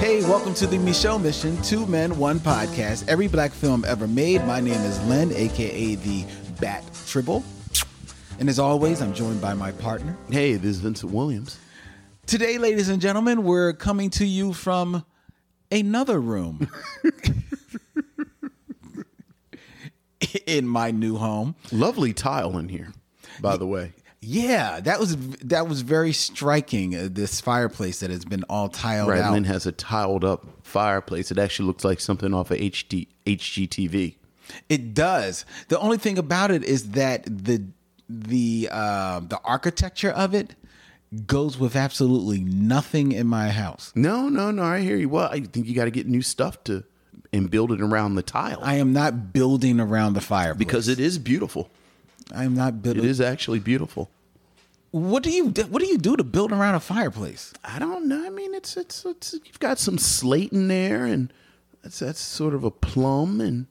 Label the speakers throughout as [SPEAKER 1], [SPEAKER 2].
[SPEAKER 1] Hey, welcome to the Michelle Mission, Two Men, One Podcast, every black film ever made. My name is Len, aka the Bat Tribble. And as always, I'm joined by my partner.
[SPEAKER 2] Hey, this is Vincent Williams.
[SPEAKER 1] Today, ladies and gentlemen, we're coming to you from another room in my new home.
[SPEAKER 2] Lovely tile in here, by the way.
[SPEAKER 1] Yeah, that was that was very striking. Uh, this fireplace that has been all tiled
[SPEAKER 2] Right,
[SPEAKER 1] out.
[SPEAKER 2] Lynn has a tiled up fireplace. It actually looks like something off of HD, HGTV.
[SPEAKER 1] It does. The only thing about it is that the the uh, the architecture of it goes with absolutely nothing in my house.
[SPEAKER 2] No, no, no. I hear you. Well, I think you got to get new stuff to and build it around the tile
[SPEAKER 1] I am not building around the fire
[SPEAKER 2] because it is beautiful.
[SPEAKER 1] I am not
[SPEAKER 2] It
[SPEAKER 1] building.
[SPEAKER 2] is actually beautiful.
[SPEAKER 1] What do you do- What do you do to build around a fireplace?
[SPEAKER 2] I don't know. I mean, it's it's, it's you've got some slate in there, and that's that's sort of a plum and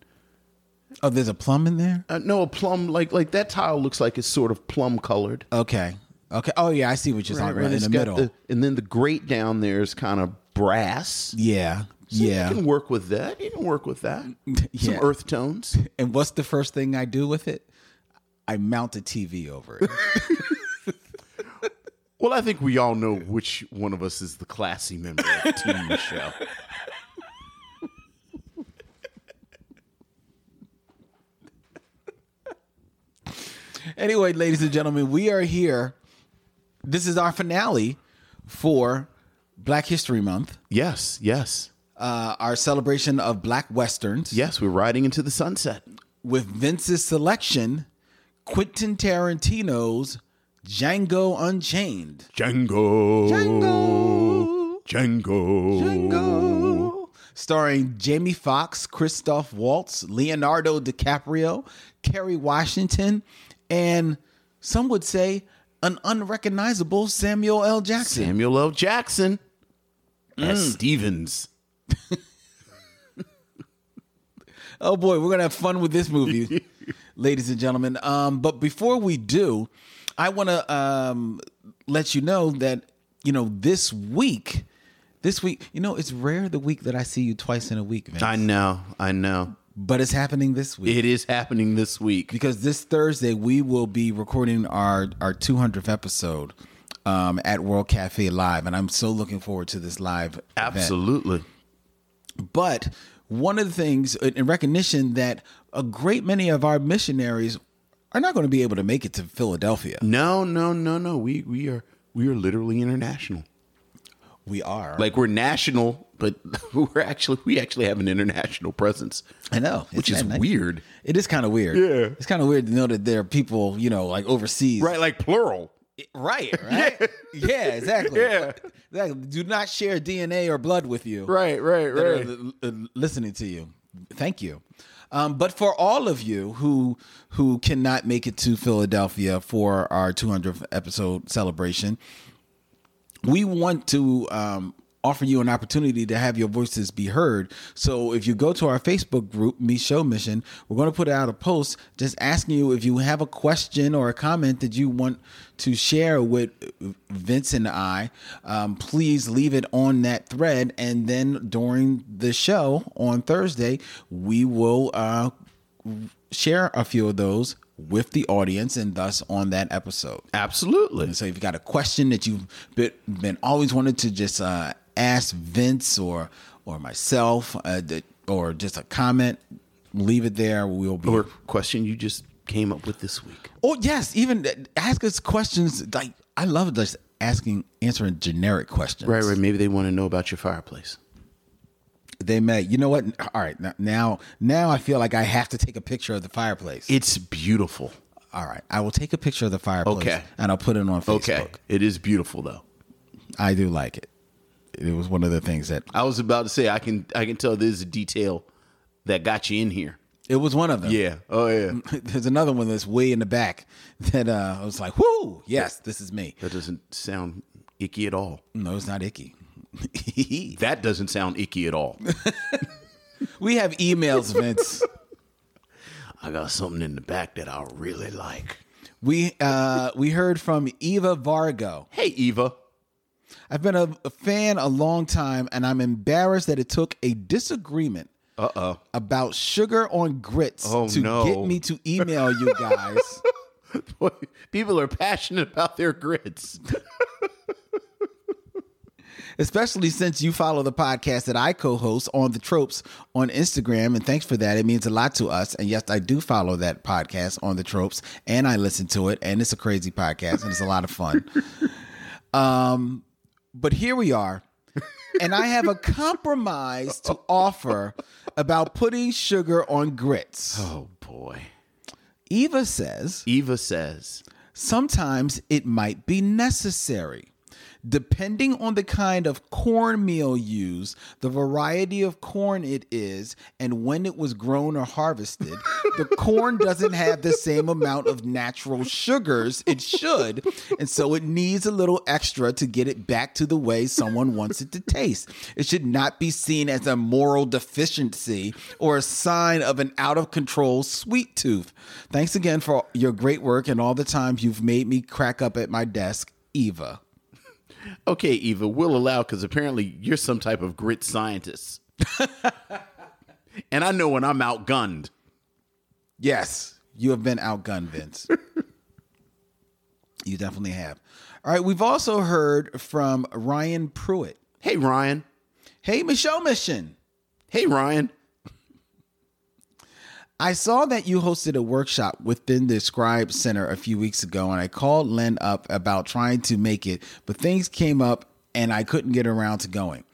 [SPEAKER 1] Oh, there's a plum in there.
[SPEAKER 2] uh, no a plum like like that tile looks like it's sort of plum colored.
[SPEAKER 1] Okay. Okay. Oh yeah, I see what you're
[SPEAKER 2] Right,
[SPEAKER 1] talking
[SPEAKER 2] right.
[SPEAKER 1] about in the middle.
[SPEAKER 2] the- and then the grate down there is kind of brass.
[SPEAKER 1] yeah.
[SPEAKER 2] So
[SPEAKER 1] yeah.
[SPEAKER 2] You can work with that. You can work with that. Some earth tones.
[SPEAKER 1] And what's the first thing I do with it? I mount a TV over it.
[SPEAKER 2] Well, I think we all know which one of us is the classy member of the team, Michelle.
[SPEAKER 1] Anyway, ladies and gentlemen, we are here. This is our finale for Black History Month,
[SPEAKER 2] Yes, yes.
[SPEAKER 1] uh, our celebration of Black Westerns
[SPEAKER 2] Yes, we're riding into the sunset.
[SPEAKER 1] with Vince's selection, Quentin Tarantino's Django Unchained.
[SPEAKER 2] Django.
[SPEAKER 1] Django.
[SPEAKER 2] Django.
[SPEAKER 1] Django. Starring Jamie Foxx, Christoph Waltz, Leonardo DiCaprio, Kerry Washington, and some would say an unrecognizable Samuel L. Jackson.
[SPEAKER 2] Samuel L. Jackson as Stevens.
[SPEAKER 1] Oh boy, we're gonna have fun with this movie, ladies and gentlemen. Um, but before we do, I want to um, let you know that you know this week, this week, you know, it's rare the week that I see you twice in a week, Vince.
[SPEAKER 2] I know, I know.
[SPEAKER 1] but it's happening this week
[SPEAKER 2] It is happening this week.
[SPEAKER 1] because this Thursday we will be recording our our 200th episode um, at World Cafe Live, and I'm so looking forward to this live. event.
[SPEAKER 2] Absolutely.
[SPEAKER 1] But one of the things in recognition that a great many of our missionaries are not going to be able to make it to Philadelphia.
[SPEAKER 2] No, no, no, no. We we are we are literally international.
[SPEAKER 1] We are.
[SPEAKER 2] Like we're national, but we're actually we actually have an international presence.
[SPEAKER 1] I know,
[SPEAKER 2] which is
[SPEAKER 1] nice?
[SPEAKER 2] weird.
[SPEAKER 1] It is kind of weird.
[SPEAKER 2] Yeah.
[SPEAKER 1] It's kind of weird to know that there are people, you know, like overseas.
[SPEAKER 2] Right, like plural.
[SPEAKER 1] Right. Right. yeah. Exactly.
[SPEAKER 2] Yeah.
[SPEAKER 1] Exactly. Do not share DNA or blood with you.
[SPEAKER 2] Right, right, right.
[SPEAKER 1] li- li- listening to you. Thank you. Um, but for all of you who who cannot make it to Philadelphia for our 200th episode celebration, we want to um, offer you an opportunity to have your voices be heard. So if you go to our Facebook group, Me Show Mission, we're going to put out a post just asking you if you have a question or a comment that you want to share with Vince and I. Um, please leave it on that thread, and then during the show on Thursday, we will. Uh, share a few of those with the audience and thus on that episode.
[SPEAKER 2] Absolutely.
[SPEAKER 1] And so if you got a question that you've been, been always wanted to just uh, ask Vince or or myself, uh, that, or just a comment, leave it there. We'll be.
[SPEAKER 2] Or question you just came up with this week.
[SPEAKER 1] oh yes, even ask us questions. Like I love just asking, answering generic questions.
[SPEAKER 2] Right, right. Maybe they want to know about your fireplace.
[SPEAKER 1] They may. You know what? All right. Now, now I feel like I have to take a picture of the fireplace.
[SPEAKER 2] It's beautiful.
[SPEAKER 1] All right. I will take a picture of the fireplace.
[SPEAKER 2] Okay.
[SPEAKER 1] And I'll put it on Facebook.
[SPEAKER 2] Okay. It is beautiful though.
[SPEAKER 1] I do like it. It was one of the things that
[SPEAKER 2] I was about to say I can I can tell there's a detail that got you in here.
[SPEAKER 1] it was one of them.
[SPEAKER 2] Yeah. Oh yeah.
[SPEAKER 1] There's another one that's way in the back that uh, I was like, "Whoo, yes, this is me."
[SPEAKER 2] That doesn't sound icky at all.
[SPEAKER 1] No, it's not icky.
[SPEAKER 2] That doesn't sound icky at all.
[SPEAKER 1] we have emails, Vince.
[SPEAKER 2] I got something in the back that I really like.
[SPEAKER 1] We uh, we heard from Eva Vargo.
[SPEAKER 2] Hey Eva.
[SPEAKER 1] I've been a, a fan a long time, and I'm embarrassed that it took a disagreement
[SPEAKER 2] Uh oh.
[SPEAKER 1] about sugar on grits
[SPEAKER 2] Oh,
[SPEAKER 1] to
[SPEAKER 2] no.
[SPEAKER 1] get me to email you guys.
[SPEAKER 2] People are passionate about their grits.
[SPEAKER 1] especially since you follow the podcast that I co-host on the Tropes on Instagram, and thanks for that. It means a lot to us. And yes, I do follow that podcast on the Tropes, and I listen to it, and it's a crazy podcast, and it's a lot of fun. Um, but here we are, and I have a compromise to offer about putting sugar on grits.
[SPEAKER 2] Oh boy.
[SPEAKER 1] Eva says
[SPEAKER 2] Eva says.
[SPEAKER 1] sometimes it might be necessary. Depending on the kind of cornmeal used, the variety of corn it is, and when it was grown or harvested, the corn doesn't have the same amount of natural sugars it should, and so it needs a little extra to get it back to the way someone wants it to taste. It should not be seen as a moral deficiency or a sign of an out of control sweet tooth. Thanks again for your great work and all the times you've made me crack up at my desk, Eva.
[SPEAKER 2] Okay, Eva, we'll allow because apparently you're some type of grit scientist. and I know when I'm outgunned.
[SPEAKER 1] Yes, you have been outgunned, Vince. you definitely have. All right, we've also heard from Ryan Pruitt.
[SPEAKER 2] Hey, Ryan.
[SPEAKER 1] Hey, Michelle Mission.
[SPEAKER 2] Hey, Ryan.
[SPEAKER 1] I saw that you hosted a workshop within the Scribe Center a few weeks ago, and I called Len up about trying to make it, but things came up and I couldn't get around to going.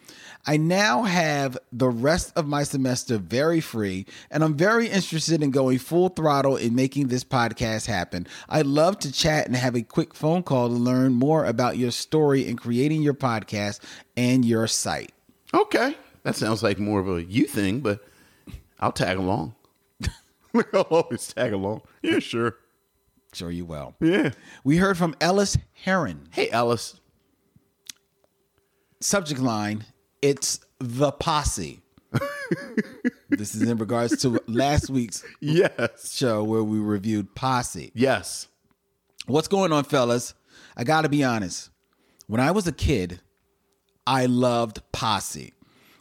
[SPEAKER 1] I now have the rest of my semester very free, and I'm very interested in going full throttle in making this podcast happen. I'd love to chat and have a quick phone call to learn more about your story in creating your podcast and your site.
[SPEAKER 2] Okay. That sounds like more of a you thing, but I'll tag along. I'll always tag along. Yeah, sure.
[SPEAKER 1] Sure, you will.
[SPEAKER 2] Yeah.
[SPEAKER 1] We heard from Ellis Heron.
[SPEAKER 2] Hey, Ellis.
[SPEAKER 1] subject line it's the posse this is in regards to last week's
[SPEAKER 2] Yes.
[SPEAKER 1] show where we reviewed posse
[SPEAKER 2] Yes.
[SPEAKER 1] what's going on fellas i gotta be honest when i was a kid i loved posse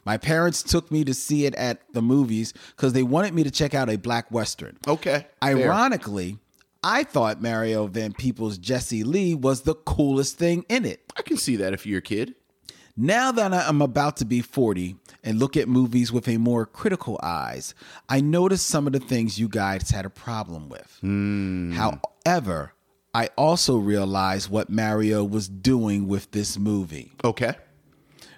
[SPEAKER 1] my parents took me to see it at the movies because they wanted me to check out a black western
[SPEAKER 2] Okay. fair.
[SPEAKER 1] ironically i thought mario van peebles jesse lee was the coolest thing in it
[SPEAKER 2] I can see that if you're a kid.
[SPEAKER 1] Now that I'm about to be 40 and look at movies with a more critical eyes, I notice some of the things you guys had a problem with. Hmm. However, I also realize what Mario was doing with this movie.
[SPEAKER 2] Okay.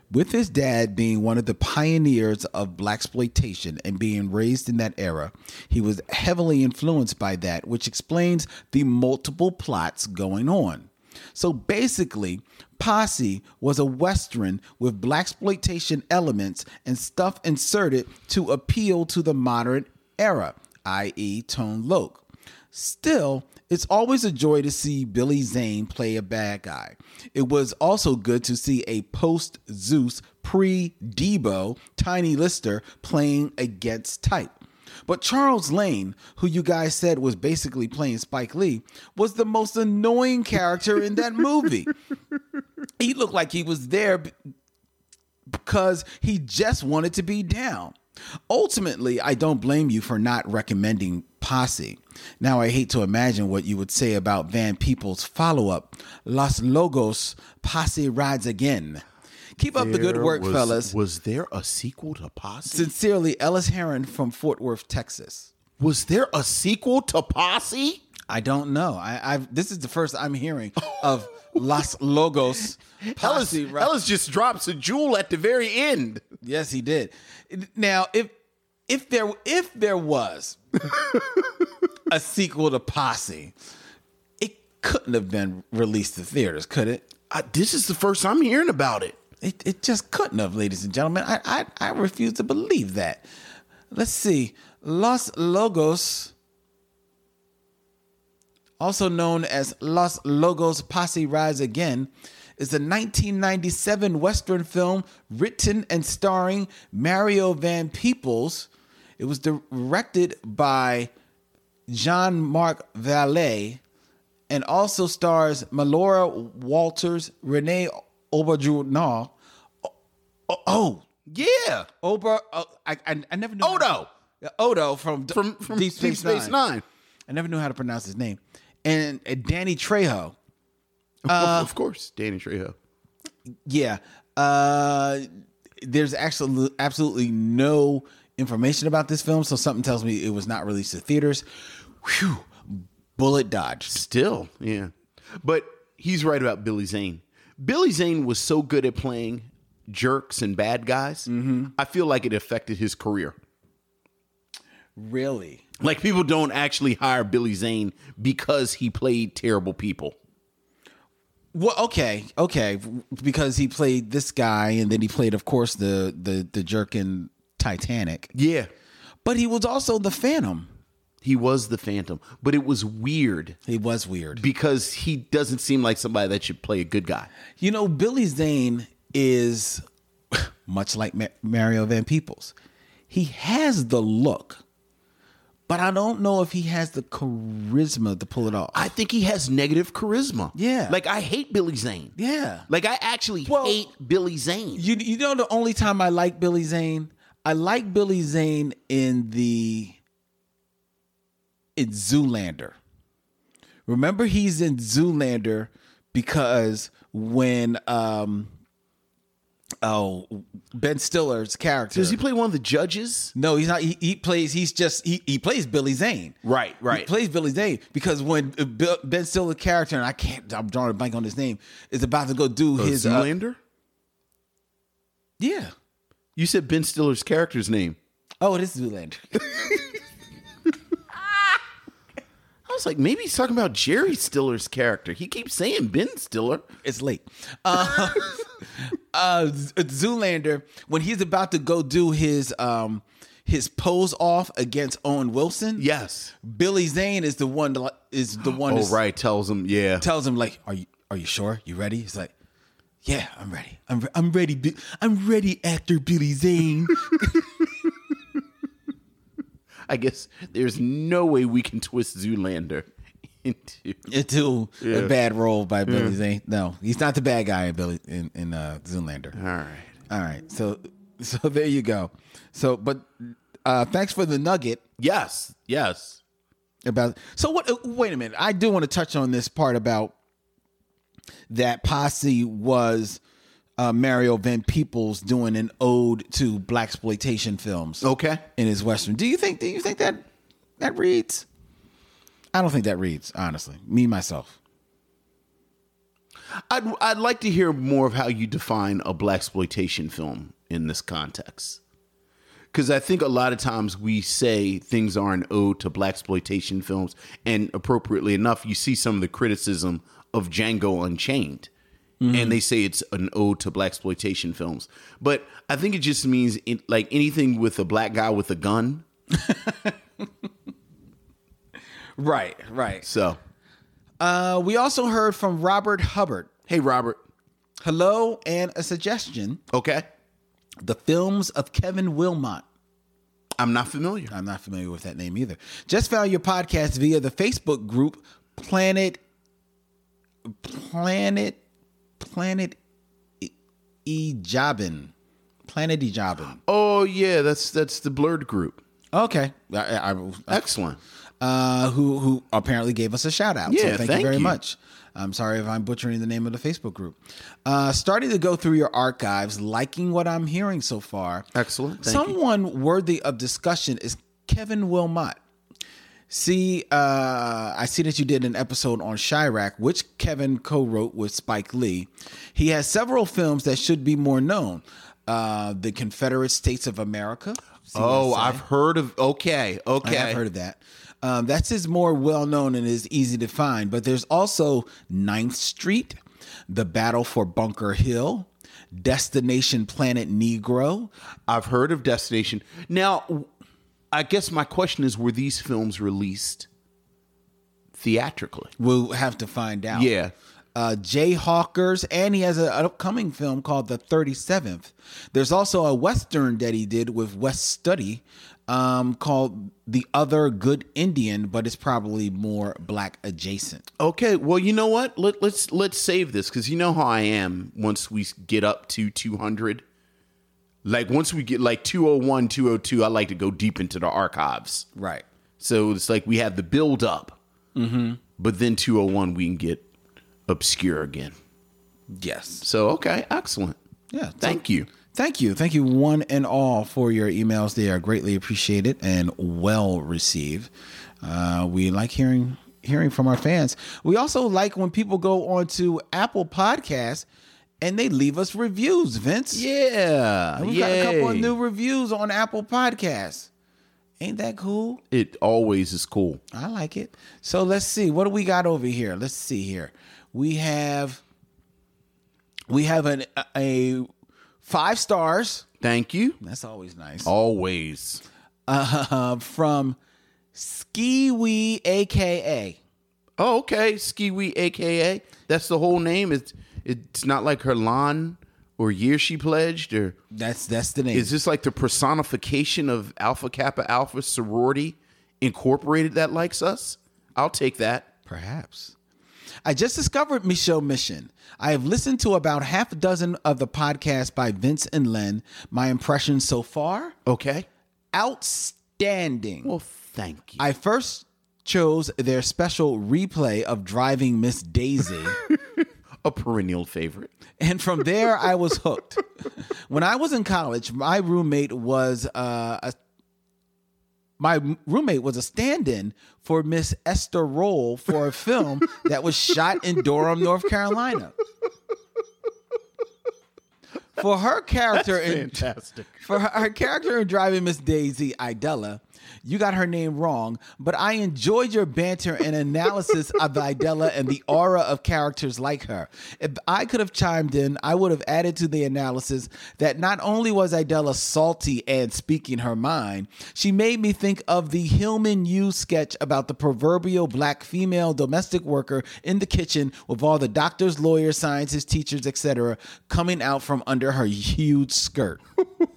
[SPEAKER 1] With his dad being one of the pioneers of black exploitation and being raised in that era, he was heavily influenced by that, which explains the multiple plots going on. So basically, Posse was a western with black exploitation elements and stuff inserted to appeal to the modern era, i.e., Tone Loc. Still, it's always a joy to see Billy Zane play a bad guy. It was also good to see a post Zeus, pre Debo, Tiny Lister playing against type. But Charles Lane, who you guys said was basically playing Spike Lee, was the most annoying character in that movie. he looked like he was there because he just wanted to be down. Ultimately, I don't blame you for not recommending Posse. Now, I hate to imagine what you would say about Van Peebles' follow up, Los Locos Posse Rides Again. Keep up the good work,
[SPEAKER 2] was,
[SPEAKER 1] fellas.
[SPEAKER 2] Was there a sequel to Posse?
[SPEAKER 1] Sincerely, Ellis Heron from Fort Worth, Texas.
[SPEAKER 2] Was there a sequel to Posse?
[SPEAKER 1] I don't know. I, I've this is the first I'm hearing of Los Locos
[SPEAKER 2] Ellis,
[SPEAKER 1] Posse. Ri-
[SPEAKER 2] Ellis just drops a jewel at the very end.
[SPEAKER 1] Yes, he did. Now, if if there if there was a sequel to Posse, it couldn't have been released to theaters, could it?
[SPEAKER 2] I, this is the first I'm hearing about it.
[SPEAKER 1] It, it just couldn't have, ladies and gentlemen. I, I I refuse to believe that. Let's see. Los Locos, also known as Los Locos Posse Rise Again, is a 1997 Western film written and starring Mario Van Peebles. It was directed by Jean Marc Vallée and also stars Melora Walters, Renee Oberjuno. Oh, oh,
[SPEAKER 2] Yeah.
[SPEAKER 1] Ober. Oh, I, I I never knew how
[SPEAKER 2] Odo.
[SPEAKER 1] Yeah, Odo from
[SPEAKER 2] From from
[SPEAKER 1] Deep Space, Nine.
[SPEAKER 2] Nine.
[SPEAKER 1] I never knew how to pronounce his name. And, and Danny Trejo.
[SPEAKER 2] Of- of course, Danny Trejo.
[SPEAKER 1] Yeah. Uh, there's actually absolutely no information about this film, so something tells me it was not released to theaters. Whew. Bullet dodged.
[SPEAKER 2] Still, yeah. But he's right about Billy Zane. Billy Zane was so good at playing jerks and bad guys. Mm-hmm. I feel like it affected his career.
[SPEAKER 1] Really?
[SPEAKER 2] Like people don't actually hire Billy Zane because he played terrible people.
[SPEAKER 1] Well, okay, okay, because he played this guy, and then he played, of course, the the the jerk in Titanic.
[SPEAKER 2] Yeah.
[SPEAKER 1] But he was also the Phantom.
[SPEAKER 2] He was the Phantom, but it was weird
[SPEAKER 1] He was weird.
[SPEAKER 2] because he doesn't seem like somebody that should play a good guy.
[SPEAKER 1] You know, Billy Zane is much like Ma- Mario Van Peebles. He has the look, but I don't know if he has the charisma to pull it off.
[SPEAKER 2] I think he has negative charisma.
[SPEAKER 1] Yeah.
[SPEAKER 2] Like I hate Billy Zane.
[SPEAKER 1] yeah.
[SPEAKER 2] Like I actually
[SPEAKER 1] Well-
[SPEAKER 2] hate Billy Zane.
[SPEAKER 1] You you know the only time I like Billy Zane, I like Billy Zane in the in Zoolander. Remember he's in Zoolander because when um oh Ben Stiller's character
[SPEAKER 2] Does he play one of the judges?
[SPEAKER 1] No, he's not. He, he plays. He's just. He, he plays Billy Zane.
[SPEAKER 2] Right, right.
[SPEAKER 1] He plays Billy Zane because when uh, Bill, Ben Stiller's character and I can't. I'm drawing a blank on his name. Is about to go do his. Uh,
[SPEAKER 2] Zoolander?
[SPEAKER 1] yeah.
[SPEAKER 2] You said Ben Stiller's character's name.
[SPEAKER 1] Oh, it is Zoolander.
[SPEAKER 2] Was like, maybe he's talking about Jerry Stiller's character. He keeps saying Ben Stiller.
[SPEAKER 1] it's late. Uh, uh, Zoolander when he's about to go do his um his pose off against Owen Wilson.
[SPEAKER 2] Yes.
[SPEAKER 1] Billy Zane is the one. To, is the one.
[SPEAKER 2] Oh, right. Tells him, yeah.
[SPEAKER 1] tells him like, "Are you are you sure? You ready?" He's like, "Yeah, I'm ready. I'm re- I'm ready. I'm ready." Actor Billy Zane.
[SPEAKER 2] I guess there's no way we can twist Zoolander into.
[SPEAKER 1] into
[SPEAKER 2] Yeah.
[SPEAKER 1] a bad role by Billy Zane. No, he's not the bad guy in Billy in in uh, Zoolander.
[SPEAKER 2] All right.
[SPEAKER 1] All right, so so there you go. So, but uh, thanks for the nugget
[SPEAKER 2] Yes. Yes.
[SPEAKER 1] about. So what? uh, Wait a minute. I do want to touch on this part about that posse was uh, Mario Van Peebles doing an ode to black exploitation films.
[SPEAKER 2] Okay.
[SPEAKER 1] in his western. Do you think? Do you think that that reads? I don't think that reads. Honestly, me myself.
[SPEAKER 2] I'd I'd like to hear more of how you define a black exploitation film in this context. Because I think a lot of times we say things are an ode to black exploitation films, and appropriately enough, you see some of the criticism of Django Unchained, and they say it's an ode to black exploitation films. But I think it just means it, like anything with a black guy with a gun.
[SPEAKER 1] Right, right.
[SPEAKER 2] So,
[SPEAKER 1] Uh, we also heard from Robert Hubbard.
[SPEAKER 2] hey, Robert.
[SPEAKER 1] Hello, and a suggestion:
[SPEAKER 2] Okay,
[SPEAKER 1] the films of Kevin Willmott.
[SPEAKER 2] I'm not familiar.
[SPEAKER 1] I'm not familiar with that name either. Just found your podcast via the Facebook group Planet Planet Planet E- Ejabin. Planet Ejabin.
[SPEAKER 2] Oh yeah, that's that's the blurred group.
[SPEAKER 1] Okay. I, I, I-
[SPEAKER 2] Excellent.
[SPEAKER 1] uh, who who apparently gave us a shout out. so
[SPEAKER 2] Yeah,
[SPEAKER 1] thank,
[SPEAKER 2] thank
[SPEAKER 1] you very
[SPEAKER 2] you.
[SPEAKER 1] much. I'm sorry if I'm butchering the name of the Facebook group. Uh, starting to go through your archives, liking what I'm hearing so far.
[SPEAKER 2] Excellent. Thank you.
[SPEAKER 1] Someone worthy of discussion is Kevin Willmott. See, uh, I see that you did an episode on Chi-Raq, which Kevin co-wrote with Spike Lee. He has several films that should be more known. Uh, the Confederate States of America. See what I
[SPEAKER 2] Oh. I've heard of. Okay, okay.
[SPEAKER 1] I have heard of that. Um, that's his more well known and is easy to find. But there's also Ninth Street, The Battle for Bunker Hill, Destination Planet Negro.
[SPEAKER 2] I've heard of Destination. Now, I guess my question is: Were these films released theatrically?
[SPEAKER 1] We'll have to find out.
[SPEAKER 2] Yeah.
[SPEAKER 1] uh, Jayhawkers, and he has a- an upcoming film called The 37th. There's also a Western that he did with Wes Studi um, called The Other Good Indian, but it's probably more black adjacent.
[SPEAKER 2] Okay, well, you know what? Let, let's let's save this because you know how I am. Once we get up to two hundred, like once we get like 201, 202, I like to go deep into the archives.
[SPEAKER 1] Right.
[SPEAKER 2] So it's like we have the build up, mm-hmm. but then two hundred one we can get obscure again.
[SPEAKER 1] Yes.
[SPEAKER 2] So okay, excellent.
[SPEAKER 1] Yeah.
[SPEAKER 2] Thank you.
[SPEAKER 1] Thank you. Thank you, one and all, for your emails. They are greatly appreciated and well received. Uh, we like hearing hearing from our fans. We also like when people go onto Apple Podcasts and they leave us reviews, Vince.
[SPEAKER 2] Yeah,
[SPEAKER 1] We've got a couple of new reviews on Apple Podcasts. Ain't that cool?
[SPEAKER 2] It always is cool.
[SPEAKER 1] I like it. So let's see. What do we got over here? Let's see here. We have we have an a five stars.
[SPEAKER 2] Thank you.
[SPEAKER 1] That's always nice.
[SPEAKER 2] Always.
[SPEAKER 1] uh, from Skiwee, aka.
[SPEAKER 2] Oh, okay. Skiwee, aka. That's the whole name. It's it's not like her lawn or year she pledged, or
[SPEAKER 1] That's that's the name.
[SPEAKER 2] is this like the personification of Alpha Kappa Alpha sorority incorporated that likes us? I'll take that.
[SPEAKER 1] Perhaps. I just discovered Michelle Mission. I have listened to about half a dozen of the podcasts by Vince and Len. My impression so far,
[SPEAKER 2] Okay.
[SPEAKER 1] outstanding.
[SPEAKER 2] Well, thank you.
[SPEAKER 1] I first chose their special replay of driving Miss Daisy.
[SPEAKER 2] A perennial favorite.
[SPEAKER 1] And from there, I was hooked. when I was in college, my roommate was uh, a my roommate was a stand-in for Miss Esther Rolle for a film that was shot in Durham, North Carolina. For her character in
[SPEAKER 2] Fantastic.
[SPEAKER 1] for her, her character in Driving Miss Daisy, Idella, you got her name wrong, but I enjoyed your banter and analysis of Idella and the aura of characters like her. If I could have chimed in, I would have added to the analysis that not only was Idella salty and speaking her mind, she made me think of the Hillman U sketch about the proverbial black female domestic worker in the kitchen with all the doctors, lawyers, scientists, teachers, etc., coming out from under her huge skirt.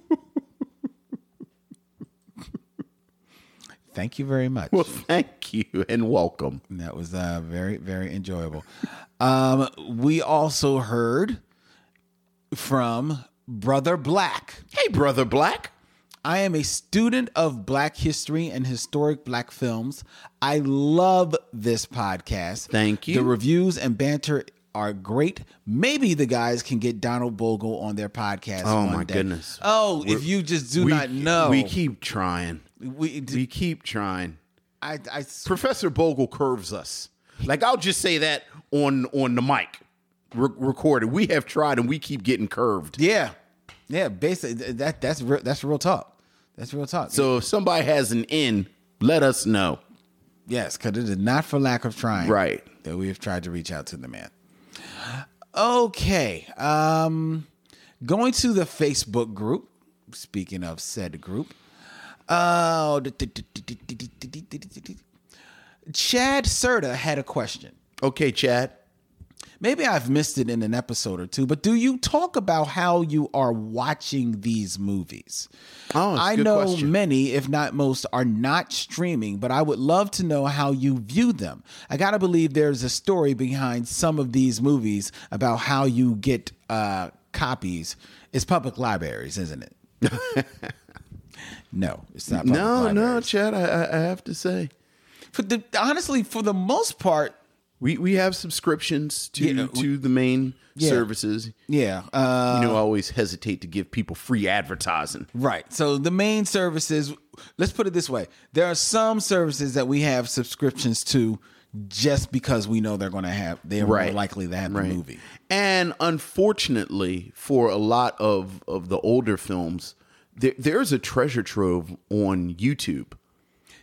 [SPEAKER 1] Thank you very much.
[SPEAKER 2] Well, thank you and welcome.
[SPEAKER 1] That was uh, very, very enjoyable. Um, we also heard from Brother Black.
[SPEAKER 2] Hey, brother Black.
[SPEAKER 1] I am a student of Black history and historic Black films. I love this podcast.
[SPEAKER 2] Thank you.
[SPEAKER 1] The reviews and banter are great. Maybe the guys can get Donald Bogle on their podcast.
[SPEAKER 2] Oh, my
[SPEAKER 1] day.
[SPEAKER 2] goodness.
[SPEAKER 1] Oh, if you just do
[SPEAKER 2] we,
[SPEAKER 1] not know,
[SPEAKER 2] We keep trying.
[SPEAKER 1] We,
[SPEAKER 2] We keep trying.
[SPEAKER 1] I, I,
[SPEAKER 2] Professor Bogle curves us. Like I'll just say that on on the mic, re- recorded. We have tried and we keep getting curved.
[SPEAKER 1] yeah, yeah. Basically, that that's real, that's real talk. That's real talk.
[SPEAKER 2] So if somebody has an in, let us know.
[SPEAKER 1] Yes, because it is not for lack of trying.
[SPEAKER 2] Right.
[SPEAKER 1] That we have tried to reach out to the man. Okay. Um going to the Facebook group. Speaking of said group. Oh Chad Serta had a question.
[SPEAKER 2] Okay, Chad.
[SPEAKER 1] Maybe I've missed it in an episode or two, but do you talk about how you are watching these movies?
[SPEAKER 2] Oh,
[SPEAKER 1] I know
[SPEAKER 2] question.
[SPEAKER 1] many, if not most, are not streaming, but I would love to know how you view them. I gotta believe there's a story behind some of these movies about how you get uh, copies. It's public libraries, isn't it? No, it's not.
[SPEAKER 2] No, no. Chad. I, I, I have to say,
[SPEAKER 1] For the, honestly, for the most part,
[SPEAKER 2] we we have subscriptions to
[SPEAKER 1] Yeah, we-
[SPEAKER 2] to the main
[SPEAKER 1] Yeah.
[SPEAKER 2] services.
[SPEAKER 1] yeah. Uh,
[SPEAKER 2] You know, I always hesitate to give people free advertising.
[SPEAKER 1] Right. So the main services, let's put it this way. There are some services that we have subscriptions to just because we know they're going to have they're more likely to have
[SPEAKER 2] Right.
[SPEAKER 1] the movie.
[SPEAKER 2] And unfortunately, for a lot of of the older films, there, there's a treasure trove on YouTube.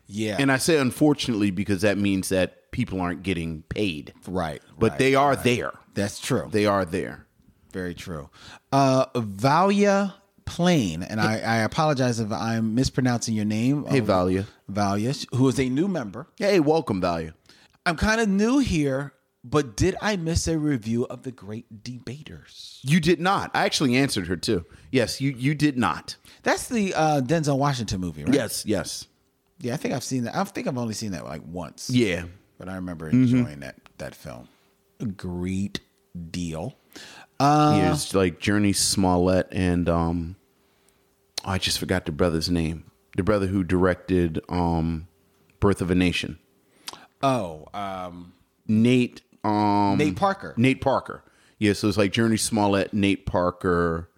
[SPEAKER 1] Yeah.
[SPEAKER 2] And I say unfortunately because that means that people aren't getting paid.
[SPEAKER 1] right.
[SPEAKER 2] But
[SPEAKER 1] right.
[SPEAKER 2] they are there.
[SPEAKER 1] That's true.
[SPEAKER 2] They are there.
[SPEAKER 1] Very true. Uh Valia Plain, and I, I apologize if I'm mispronouncing your name.
[SPEAKER 2] Hey,
[SPEAKER 1] of-
[SPEAKER 2] Valia.
[SPEAKER 1] Valia, who is a new member.
[SPEAKER 2] Hey, welcome, Valia.
[SPEAKER 1] I'm kind of new here, But did I miss a review of The Great Debaters?
[SPEAKER 2] You did not. I actually answered her too. Yes, you you did not.
[SPEAKER 1] That's the uh, Denzel Washington movie, right?
[SPEAKER 2] Yes, yes.
[SPEAKER 1] Yeah, I think I've seen that. I think I've only seen that like once.
[SPEAKER 2] Yeah.
[SPEAKER 1] But I remember enjoying that that film. A great deal. Uh,
[SPEAKER 2] He is like Jurnee Smollett and um oh, I just forgot the brother's name. The brother who directed um Birth of a Nation.
[SPEAKER 1] Oh, um,
[SPEAKER 2] Nate um
[SPEAKER 1] Nate Parker.
[SPEAKER 2] Nate Parker. Yeah, so it's like Jurnee Smollett, Nate Parker,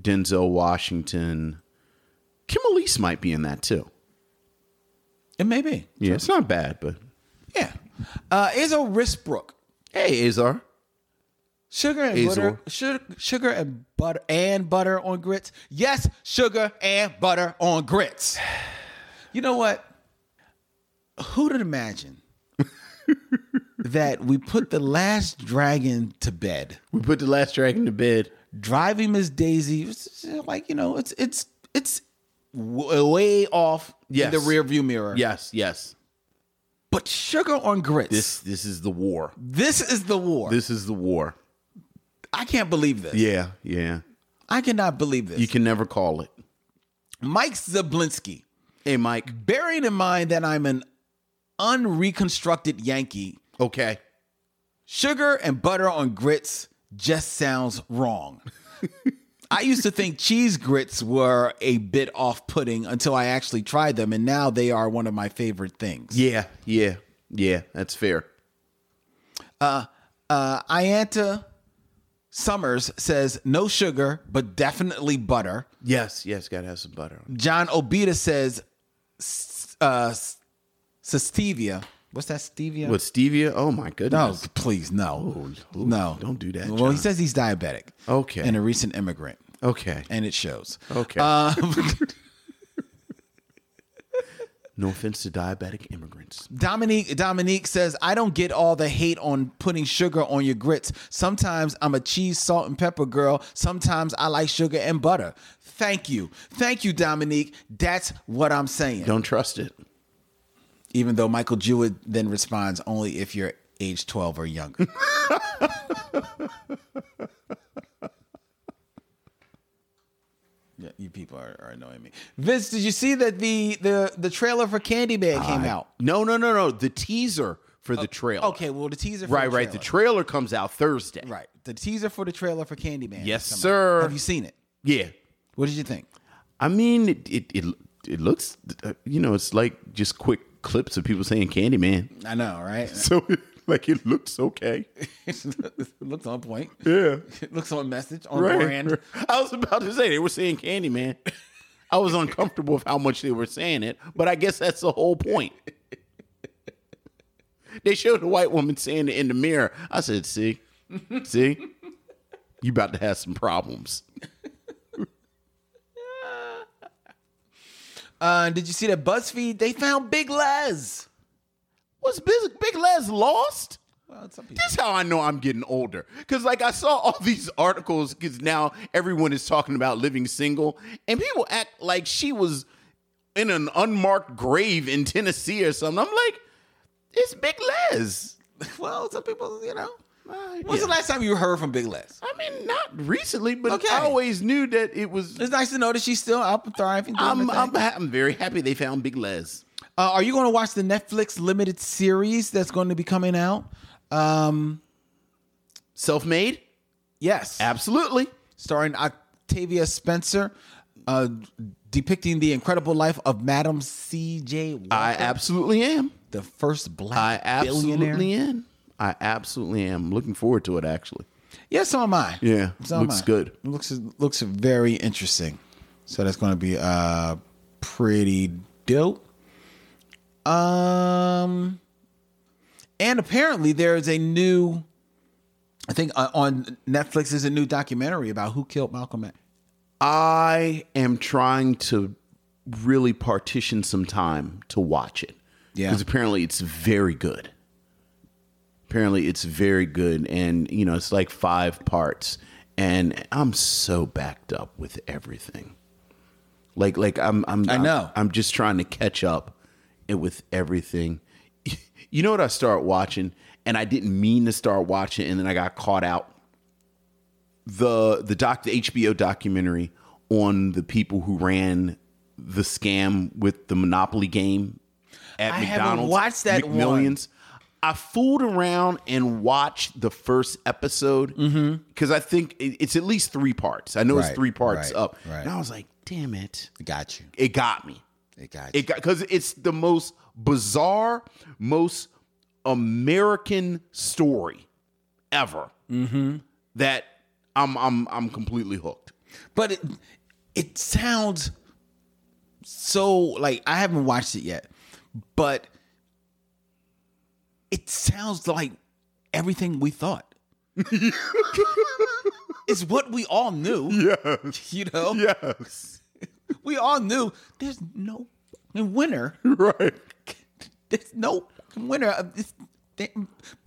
[SPEAKER 2] Denzel Washington. Kim Elise might be in that too.
[SPEAKER 1] It may be.
[SPEAKER 2] Yeah, it's not bad, but
[SPEAKER 1] Yeah. Uh, Azo Risbrook.
[SPEAKER 2] hey, Azar.
[SPEAKER 1] Sugar and
[SPEAKER 2] Azor.
[SPEAKER 1] butter. Sugar, sugar and butter and butter on grits. Yes, sugar and butter on grits. You know what? Who'd have imagined that we put the last dragon to bed,
[SPEAKER 2] We put the last dragon to bed.
[SPEAKER 1] driving Miss Daisy, like you know, it's it's it's way off
[SPEAKER 2] Yes.
[SPEAKER 1] in the rear view mirror.
[SPEAKER 2] Yes, yes.
[SPEAKER 1] But sugar on grits.
[SPEAKER 2] This this is the war.
[SPEAKER 1] this is the war.
[SPEAKER 2] This is the war.
[SPEAKER 1] I can't believe this.
[SPEAKER 2] Yeah, yeah.
[SPEAKER 1] I cannot believe this.
[SPEAKER 2] You can never call it.
[SPEAKER 1] Mike Zablinski.
[SPEAKER 2] Hey, Mike.
[SPEAKER 1] bearing in mind that I'm an unreconstructed Yankee,
[SPEAKER 2] Okay.
[SPEAKER 1] sugar and butter on grits just sounds wrong. I used to think cheese grits were a bit off putting until I actually tried them, and now they are one of my favorite things.
[SPEAKER 2] Yeah, yeah, yeah. That's fair.
[SPEAKER 1] Uh, Ianta Summers says no sugar, but definitely butter.
[SPEAKER 2] Yes, yes. Got to have some butter.
[SPEAKER 1] John Obita says uh, stevia. What's that stevia?
[SPEAKER 2] What stevia? Oh my goodness!
[SPEAKER 1] No, please, no,
[SPEAKER 2] ooh,
[SPEAKER 1] no,
[SPEAKER 2] don't do that,
[SPEAKER 1] Well, he says he's diabetic.
[SPEAKER 2] Okay.
[SPEAKER 1] and a recent immigrant,
[SPEAKER 2] Okay.
[SPEAKER 1] and it shows.
[SPEAKER 2] Okay.
[SPEAKER 1] Um,
[SPEAKER 2] No offense to diabetic immigrants.
[SPEAKER 1] Dominique Dominique says, "I don't get all the hate on putting sugar on your grits. Sometimes I'm a cheese, salt, and pepper girl. Sometimes I like sugar and butter. Thank you, thank you, Dominique. That's what I'm saying.
[SPEAKER 2] Don't trust it.
[SPEAKER 1] Even though Michael Jewett then responds, only if you're age 12 or younger. Yeah, you people are, are annoying me. Vince, did you see that the the the trailer for Candyman came out?
[SPEAKER 2] No, no, no, no. The teaser for the trailer.
[SPEAKER 1] Okay, well the teaser. For
[SPEAKER 2] Right,
[SPEAKER 1] the
[SPEAKER 2] right. The
[SPEAKER 1] trailer.
[SPEAKER 2] trailer comes out Thursday.
[SPEAKER 1] right. The teaser for the trailer for Candyman.
[SPEAKER 2] Yes, sir.
[SPEAKER 1] out. Have you seen it?
[SPEAKER 2] Yeah.
[SPEAKER 1] What did you think?
[SPEAKER 2] I mean, it it it, it looks, uh, you know, it's like just quick clips of people saying Candyman.
[SPEAKER 1] I know, right?
[SPEAKER 2] So like it looks okay.
[SPEAKER 1] it looks on point.
[SPEAKER 2] Yeah.
[SPEAKER 1] It looks on message, on
[SPEAKER 2] Right.
[SPEAKER 1] brand.
[SPEAKER 2] I was about to say they were saying Candyman. I was uncomfortable with how much they were saying it, but I guess that's the whole point. They showed the white woman saying it in the mirror. I said, "See, see, you about to have some problems."
[SPEAKER 1] Uh, did you see that BuzzFeed? They found Big Les.
[SPEAKER 2] Was Big, Big Les lost?
[SPEAKER 1] Well.
[SPEAKER 2] This is how I know I'm getting older. Cause like I saw all these articles because now everyone is talking about living single, and people act like she was in an unmarked grave in Tennessee or something. I'm like, it's Big Les.
[SPEAKER 1] Well, some people, you know.
[SPEAKER 2] Uh,
[SPEAKER 1] When's
[SPEAKER 2] yeah.
[SPEAKER 1] the last time you heard from Big Les?
[SPEAKER 2] I mean, not recently, but
[SPEAKER 1] Okay.
[SPEAKER 2] I always knew that it was.
[SPEAKER 1] It's nice to know that she's still up and thriving.
[SPEAKER 2] I'm, I'm, ha- I'm very happy they found Big Les.
[SPEAKER 1] Uh, are you going to watch the Netflix limited series that's going to be coming out? Um,
[SPEAKER 2] Self made?
[SPEAKER 1] yes,
[SPEAKER 2] Absolutely.
[SPEAKER 1] starring Octavia Spencer, uh, depicting the incredible life of Madam C.J. Walker,
[SPEAKER 2] I absolutely am.
[SPEAKER 1] the first black
[SPEAKER 2] I absolutely
[SPEAKER 1] billionaire.
[SPEAKER 2] am. I absolutely am. Looking forward to it, actually.
[SPEAKER 1] Yeah, so am I.
[SPEAKER 2] Yeah,
[SPEAKER 1] so am
[SPEAKER 2] looks good.
[SPEAKER 1] It looks looks very interesting. So that's going to be uh pretty dope. Um, and apparently there is a new. I think uh, on Netflix is a new documentary about who killed Malcolm X.
[SPEAKER 2] I am trying to really partition some time to watch it.
[SPEAKER 1] Yeah.
[SPEAKER 2] Because apparently it's very good. Apparently it's very good. And, you know, it's like five parts. And I'm so backed up with everything. Like, like I'm, I'm,
[SPEAKER 1] I know.
[SPEAKER 2] I'm, I'm just trying to catch up with everything. You know what I start watching? and I didn't mean to start watching, and then I got caught out. The the doc the HBO documentary on the people who ran the scam with the Monopoly game at
[SPEAKER 1] I haven't
[SPEAKER 2] McDonald's.
[SPEAKER 1] watched that one.
[SPEAKER 2] I fooled around and watched the first episode because I think it's at least three parts. I know it's
[SPEAKER 1] Mm-hmm.
[SPEAKER 2] Three parts
[SPEAKER 1] right,
[SPEAKER 2] up,
[SPEAKER 1] right.
[SPEAKER 2] and I was like, "Damn it!"
[SPEAKER 1] Got you.
[SPEAKER 2] It got me.
[SPEAKER 1] It got you.
[SPEAKER 2] It got because it's the most bizarre, most American story ever.
[SPEAKER 1] Mm-hmm.
[SPEAKER 2] That I'm I'm I'm completely hooked.
[SPEAKER 1] but it it sounds so like I haven't watched it yet, but it sounds like everything we thought. it's what we all knew. Yeah. You know?
[SPEAKER 2] Yes,
[SPEAKER 1] We all knew there's no winner.
[SPEAKER 2] right.
[SPEAKER 1] There's no winner. of this- They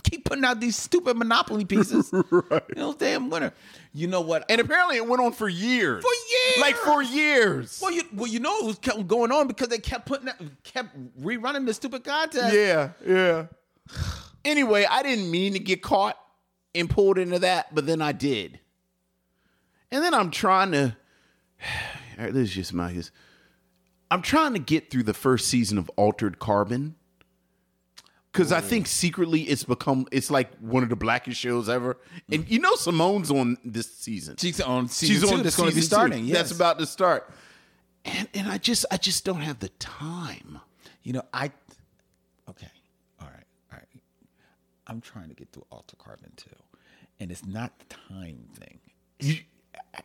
[SPEAKER 1] keep putting out these stupid monopoly pieces. right. No damn winner. You know what?
[SPEAKER 2] And apparently, it went on for years.
[SPEAKER 1] For years!
[SPEAKER 2] like for years.
[SPEAKER 1] Well, you well, you know it was kept going on because they kept putting that, kept rerunning the stupid contest.
[SPEAKER 2] Yeah, yeah. Anyway, I didn't mean to get caught and pulled into that, but then I did. And then I'm trying to. All right, this is just my. I'm trying to get through the first season of Altered Carbon. Because I think secretly it's become it's like one of the blackest shows ever, and you know Simone's on this season.
[SPEAKER 1] She's on season two. That's going to be starting. Yes.
[SPEAKER 2] That's about to start, and and I just I just don't have the time.
[SPEAKER 1] You know, I. Okay. All right. All right. I'm trying to get through Alter Carbon too, and it's not the time thing.
[SPEAKER 2] You,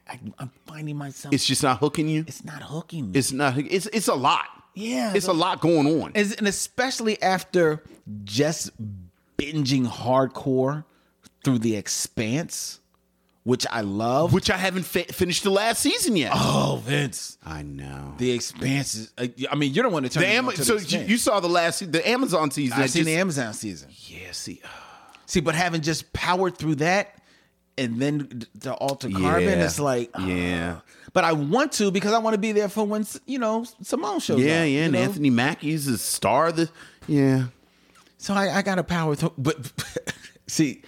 [SPEAKER 1] I, I'm finding myself.
[SPEAKER 2] it's just not hooking you.
[SPEAKER 1] it's not hooking me.
[SPEAKER 2] It's not. It's it's a lot.
[SPEAKER 1] Yeah,
[SPEAKER 2] it's a lot going on.
[SPEAKER 1] And especially after just binging hardcore through the Expanse, which I love.
[SPEAKER 2] Which I haven't fi- finished the last season yet.
[SPEAKER 1] oh, Vince,
[SPEAKER 2] I know.
[SPEAKER 1] the Expanse is. uh, I mean, you're the one to turn
[SPEAKER 2] The
[SPEAKER 1] me
[SPEAKER 2] Am- so
[SPEAKER 1] the
[SPEAKER 2] you, you saw the last se- the Amazon season.
[SPEAKER 1] I've seen
[SPEAKER 2] just-
[SPEAKER 1] the Amazon season.
[SPEAKER 2] Yeah, see,
[SPEAKER 1] See, but having just powered through that and then the Alter Carbon,
[SPEAKER 2] Yeah.
[SPEAKER 1] it's like, ah.
[SPEAKER 2] Yeah.
[SPEAKER 1] But I want to because I want to be there for when you know Simone shows up.
[SPEAKER 2] yeah, yeah.
[SPEAKER 1] you
[SPEAKER 2] And
[SPEAKER 1] know?
[SPEAKER 2] Anthony Mackie's the star. Of the yeah.
[SPEAKER 1] So I, I got to power through. But see,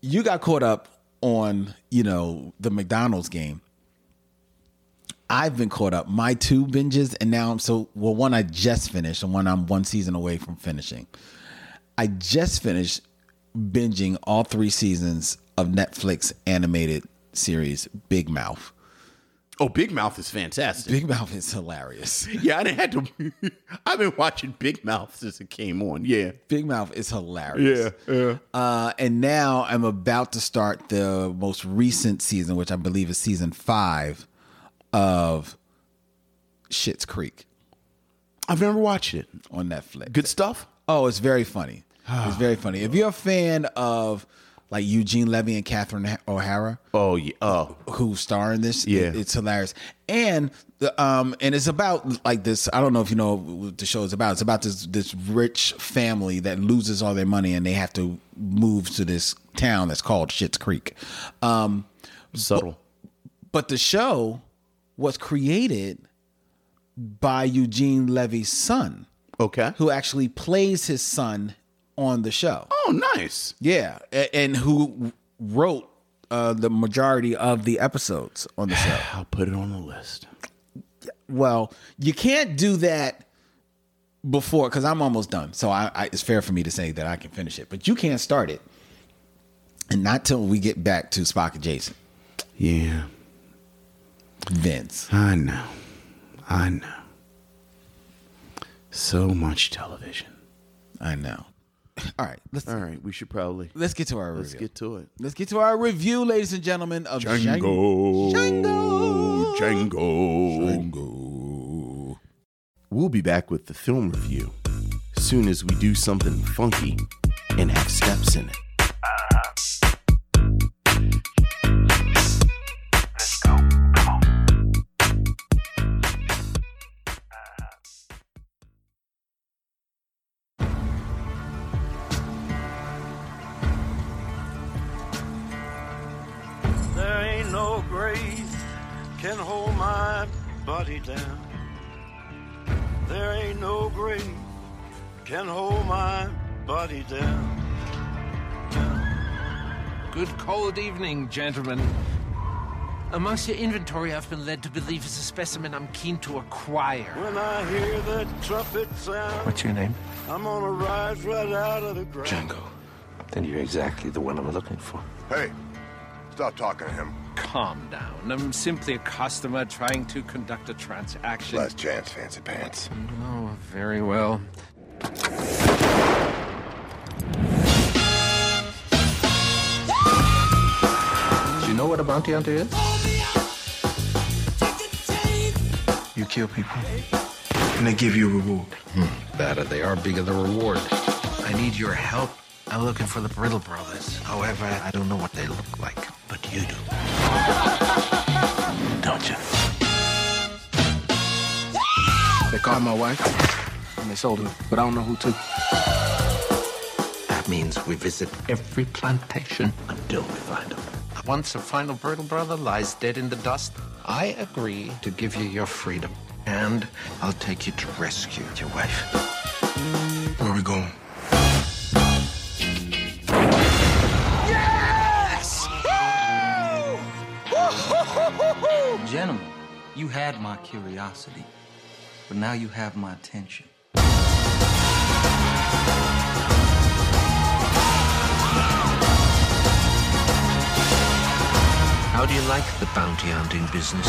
[SPEAKER 1] you got caught up on you know the McDonald's game. I've been caught up. My two binges, and now I'm so well. One I just finished, and one I'm one season away from finishing. I just finished binging all three seasons of Netflix animated series Big Mouth.
[SPEAKER 2] Oh, Big Mouth is fantastic.
[SPEAKER 1] Big Mouth is hilarious.
[SPEAKER 2] yeah, I didn't have to. I've been watching Big Mouth since it came on. Yeah.
[SPEAKER 1] Big Mouth is hilarious.
[SPEAKER 2] yeah.
[SPEAKER 1] Uh, and now I'm about to start the most recent season, which I believe is season five of Schitt's Creek
[SPEAKER 2] I've never watched it.
[SPEAKER 1] on Netflix.
[SPEAKER 2] Good stuff.
[SPEAKER 1] Oh, it's very funny. It's very funny. If you're a fan of like Eugene Levy and Catherine O'Hara,
[SPEAKER 2] Oh yeah. Oh.
[SPEAKER 1] who star in this.
[SPEAKER 2] Yeah.
[SPEAKER 1] it- it's hilarious. And the um and it's about like this. I don't know if you know what the show is about. It's about this this rich family that loses all their money and they have to move to this town that's called Schitt's Creek. Um,
[SPEAKER 2] Subtle.
[SPEAKER 1] but the show was created by Eugene Levy's son,
[SPEAKER 2] Okay.
[SPEAKER 1] who actually plays his son on the show.
[SPEAKER 2] Oh, nice.
[SPEAKER 1] Yeah, a- and who wrote uh, the majority of the episodes on the show.
[SPEAKER 2] I'll put it on the list.
[SPEAKER 1] Well, you can't do that before because I'm almost done. So I, I, it's fair for me to say that I can finish it, but you can't start it, and not till we get back to Spock and Jason.
[SPEAKER 2] Yeah.
[SPEAKER 1] Vince,
[SPEAKER 2] I know. I know. So much television.
[SPEAKER 1] I know. All right, let's
[SPEAKER 2] All right, we should probably
[SPEAKER 1] let's get to our
[SPEAKER 2] let's
[SPEAKER 1] review.
[SPEAKER 2] get to it.
[SPEAKER 1] let's get to our review, ladies and gentlemen of
[SPEAKER 2] Django.
[SPEAKER 1] Django.
[SPEAKER 2] Django.
[SPEAKER 1] Django.
[SPEAKER 2] We'll be back with the film review soon as we do something funky and have steps in it.
[SPEAKER 3] Can hold my body down. There ain't no grave can hold my body down.
[SPEAKER 4] Good cold evening, gentlemen. Amongst your inventory, I've been led to believe is a specimen I'm keen to acquire.
[SPEAKER 3] When I hear the trumpet sound,
[SPEAKER 4] What's your name?
[SPEAKER 3] I'm gonna rise right out of the ground.
[SPEAKER 4] Django. Then you're exactly the one I'm looking for.
[SPEAKER 5] Hey, stop talking to him.
[SPEAKER 4] Calm down. I'm simply a customer trying to conduct a transaction.
[SPEAKER 5] Last chance, fancy pants.
[SPEAKER 4] Oh, very well. Do you know what a bounty hunter is?
[SPEAKER 6] You kill people, and they give you a reward.
[SPEAKER 4] Hmm, Better they are, bigger the reward. I need your help. I'm looking for the Brittle Brothers. However, I don't know what they look like, but you do. Don't you?
[SPEAKER 6] They caught my wife, and they sold her, but I don't know who took.
[SPEAKER 4] That means we visit every plantation until we find them. Once a final Brittle Brother lies dead in the dust, I agree to give you your freedom. And I'll take you to rescue your wife.
[SPEAKER 6] Where are we going?
[SPEAKER 7] You had my curiosity, but now you have my attention.
[SPEAKER 4] How do you like the bounty hunting business?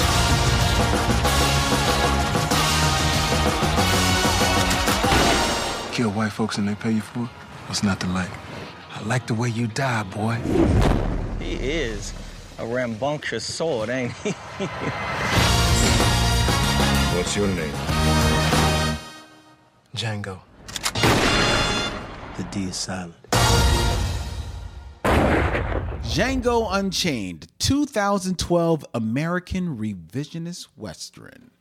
[SPEAKER 6] Kill white folks and they pay you for it? What's not to like?
[SPEAKER 7] I like the way you die, boy.
[SPEAKER 8] He is a rambunctious sword, ain't he?
[SPEAKER 5] What's your name?
[SPEAKER 6] Django.
[SPEAKER 8] The D is silent.
[SPEAKER 1] Django Unchained, 2012 American revisionist western.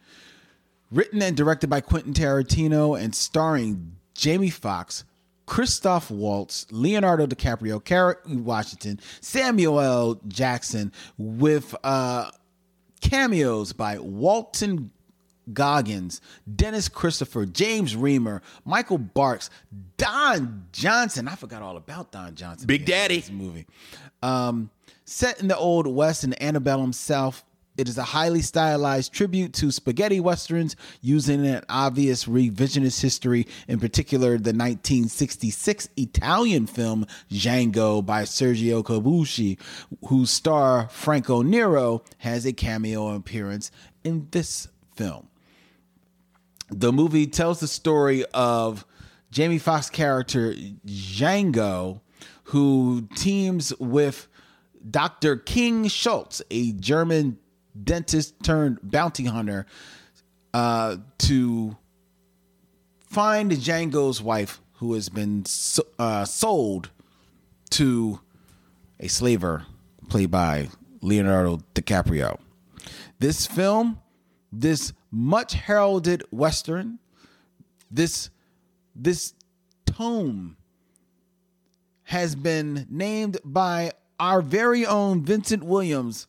[SPEAKER 1] Written and directed by Quentin Tarantino and starring Jamie Foxx, Christoph Waltz, Leonardo DiCaprio, Kerry Washington, Samuel L. Jackson, with uh, cameos by Walton Goggins, Dennis Christopher, James Remar, Michael Parks, Don Johnson. I forgot all about Don Johnson.
[SPEAKER 2] Big Daddy.
[SPEAKER 1] This movie. Um, set in the Old West and Antebellum South, it is a highly stylized tribute to spaghetti westerns using an obvious revisionist history, in particular the 1966 Italian film Django by Sergio Corbucci, whose star Franco Nero has a cameo appearance in this film. The movie tells the story of Jamie Foxx character Django, who teams with Dr. King Schultz, a German dentist turned bounty hunter, uh, to find Django's wife, who has been so, uh, sold to a slaver played by Leonardo DiCaprio. This film, this much heralded western, this this tome has been named by our very own Vincent Williams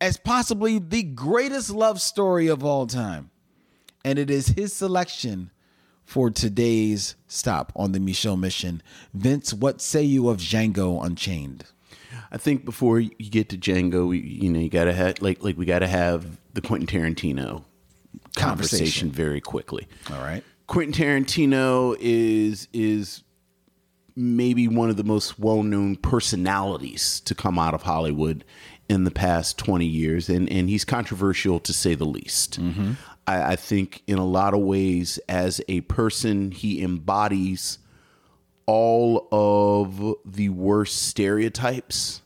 [SPEAKER 1] as possibly the greatest love story of all time. And it is his selection for today's stop on the Michelle mission. Vince, what say you of Django Unchained?
[SPEAKER 2] I think before you get to Django, you know, you gotta have like like we gotta have the Quentin Tarantino conversation,
[SPEAKER 1] Conversation.
[SPEAKER 2] very quickly.
[SPEAKER 1] All right.
[SPEAKER 2] Quentin Tarantino is is maybe one of the most well known personalities to come out of Hollywood in the past twenty years, and and he's controversial to say the least. Mm-hmm. I, I think in a lot of ways, as a person, he embodies all of the worst stereotypes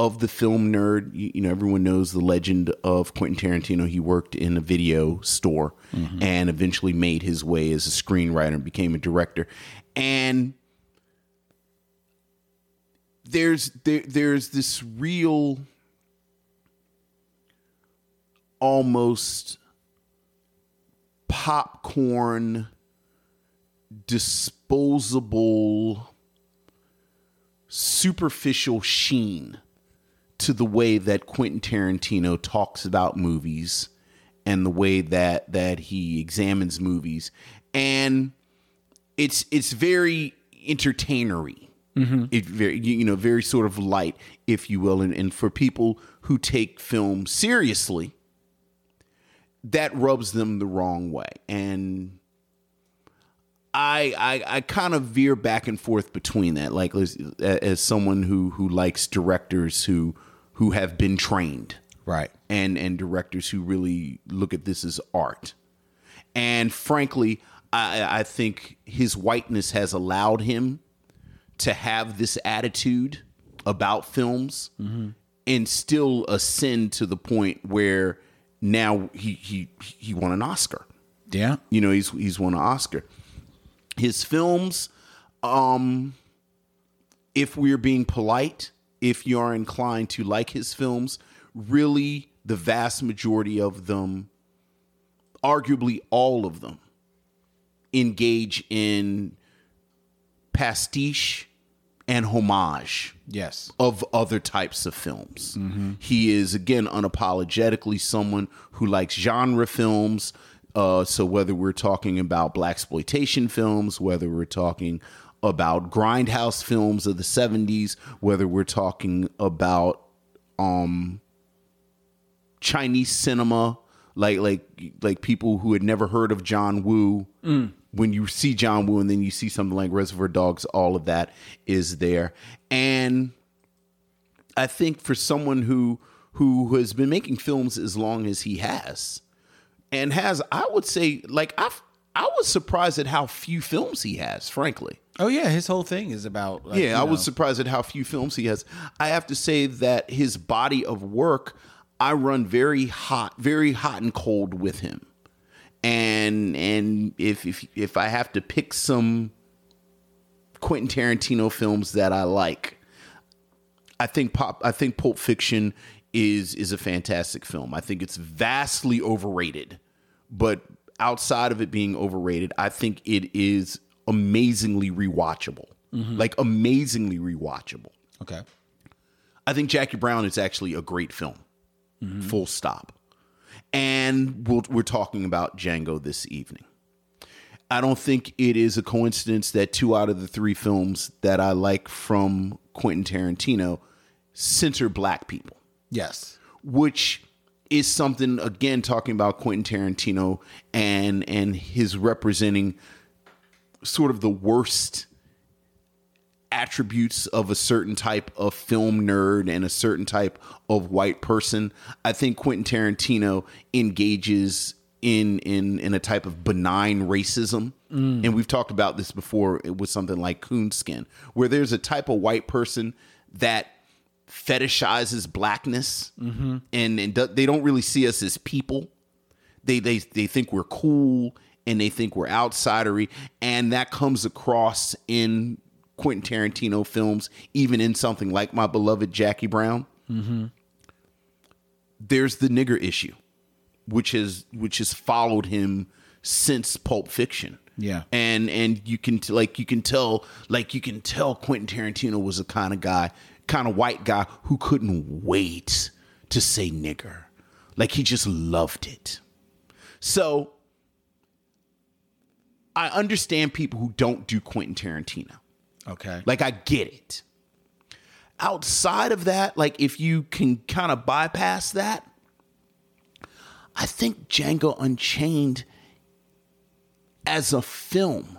[SPEAKER 2] of the film nerd. You, you know, everyone knows the legend of Quentin Tarantino. He worked in a video store mm-hmm. and eventually made his way as a screenwriter and became a director. And there's there, there's this real almost popcorn disposable superficial sheen to the way that Quentin Tarantino talks about movies and the way that that he examines movies. And it's it's very entertainery. Mm-hmm. It very you you know very sort of light, if you will, and, and for people who take film seriously, that rubs them the wrong way. And I I, I kind of veer back and forth between that, like as, as someone who who likes directors who who have been trained
[SPEAKER 1] Right.
[SPEAKER 2] and and directors who really look at this as art. And frankly, I, I think his whiteness has allowed him to have this attitude about films and still ascend to the point where now he he he won an Oscar.
[SPEAKER 1] Yeah.
[SPEAKER 2] You know, he's he's won an Oscar. His films, um, if we're being polite, if you are inclined to like his films, really the vast majority of them, arguably all of them, engage in pastiche and homage
[SPEAKER 1] Yes.
[SPEAKER 2] of other types of films. He is again unapologetically someone who likes genre films. Uh, so whether we're talking about blaxploitation films, whether we're talking about grindhouse films of the '70s, whether we're talking about um, Chinese cinema, like like like people who had never heard of John Woo. When you see John Woo and then you see something like Reservoir Dogs, all of that is there. And I think for someone who who has been making films as long as he has, and has I would say like I I was surprised at how few films he has, frankly.
[SPEAKER 1] Oh yeah, his whole thing is about. Like,
[SPEAKER 2] Yeah, I was surprised at how few films he has. I have to say that his body of work, I run very hot, very hot and cold with him. And and if if if I have to pick some Quentin Tarantino films that I like, I think pop I think Pulp Fiction is is a fantastic film. I think it's vastly overrated. But outside of it being overrated, I think it is amazingly rewatchable. Mm-hmm. Like amazingly rewatchable.
[SPEAKER 1] Okay.
[SPEAKER 2] I think Jackie Brown is actually a great film. Mm-hmm. Full stop. And we'll, we're talking about Django this evening. I don't think it is a coincidence that two out of the three films that I like from Quentin Tarantino center black people
[SPEAKER 1] Yes.
[SPEAKER 2] which is something again talking about Quentin Tarantino and and his representing sort of the worst attributes of a certain type of film nerd and a certain type of white person. I think Quentin Tarantino engages in in in a type of benign racism. Mm. And we've talked about this before with something like Coonskin, where there's a type of white person that fetishizes blackness mm-hmm. and, and do- they don't really see us as people they they they think we're cool and they think we're outsidery and that comes across in Quentin Tarantino films even in something like my beloved Jackie Brown. Mm-hmm. There's the nigger issue which has which has followed him since Pulp Fiction.
[SPEAKER 1] Yeah.
[SPEAKER 2] and and you can t- like you can tell like you can tell Quentin Tarantino was a kind of guy kind of white guy who couldn't wait to say nigger. Like he just loved it. So I understand people who don't do Quentin Tarantino
[SPEAKER 1] Okay.
[SPEAKER 2] like I get it outside of that like if you can kind of bypass that I think Django Unchained as a film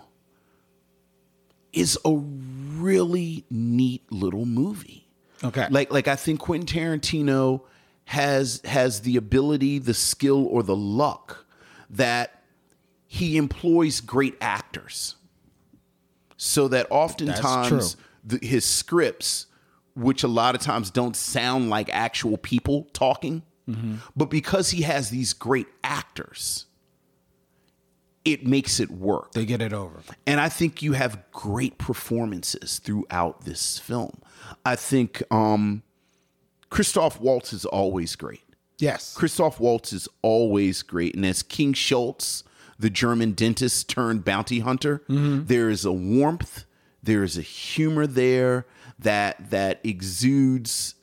[SPEAKER 2] is a really neat little movie.
[SPEAKER 1] Okay.
[SPEAKER 2] Like like I think Quentin Tarantino has has the ability, the skill or the luck that he employs great actors. So that oftentimes the, his scripts which a lot of times don't sound like actual people talking, but because he has these great actors, it makes it work.
[SPEAKER 1] they get it over.
[SPEAKER 2] And I think you have great performances throughout this film. I think um, Christoph Waltz is always great.
[SPEAKER 1] Yes.
[SPEAKER 2] Christoph Waltz is always great. And as King Schultz, the German dentist turned bounty hunter, there is a warmth, there is a humor there that that exudes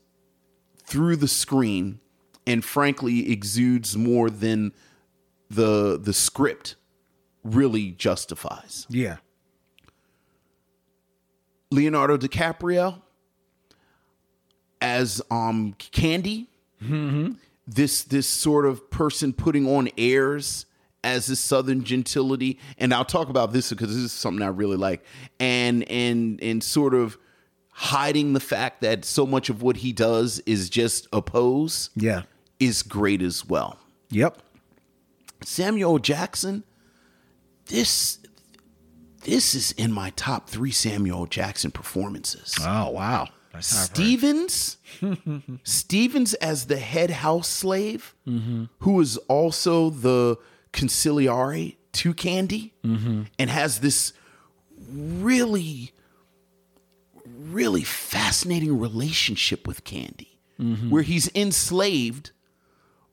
[SPEAKER 2] through the screen and frankly exudes more than the the script really justifies.
[SPEAKER 1] Yeah.
[SPEAKER 2] Leonardo DiCaprio as um Candie. This this sort of person putting on airs as this southern gentility, and I'll talk about this because this is something I really like, and and and sort of hiding the fact that so much of what he does is just a pose
[SPEAKER 1] Yeah.
[SPEAKER 2] is great as well.
[SPEAKER 1] Yep.
[SPEAKER 2] Samuel Jackson, this this is in my top three Samuel Jackson performances.
[SPEAKER 1] Oh wow. That's how I've heard.
[SPEAKER 2] Stevens, Stevens as the head house slave, mm-hmm. who is also the consigliere to Candie, mm-hmm. and has this really, really fascinating relationship with Candie, mm-hmm. where he's enslaved,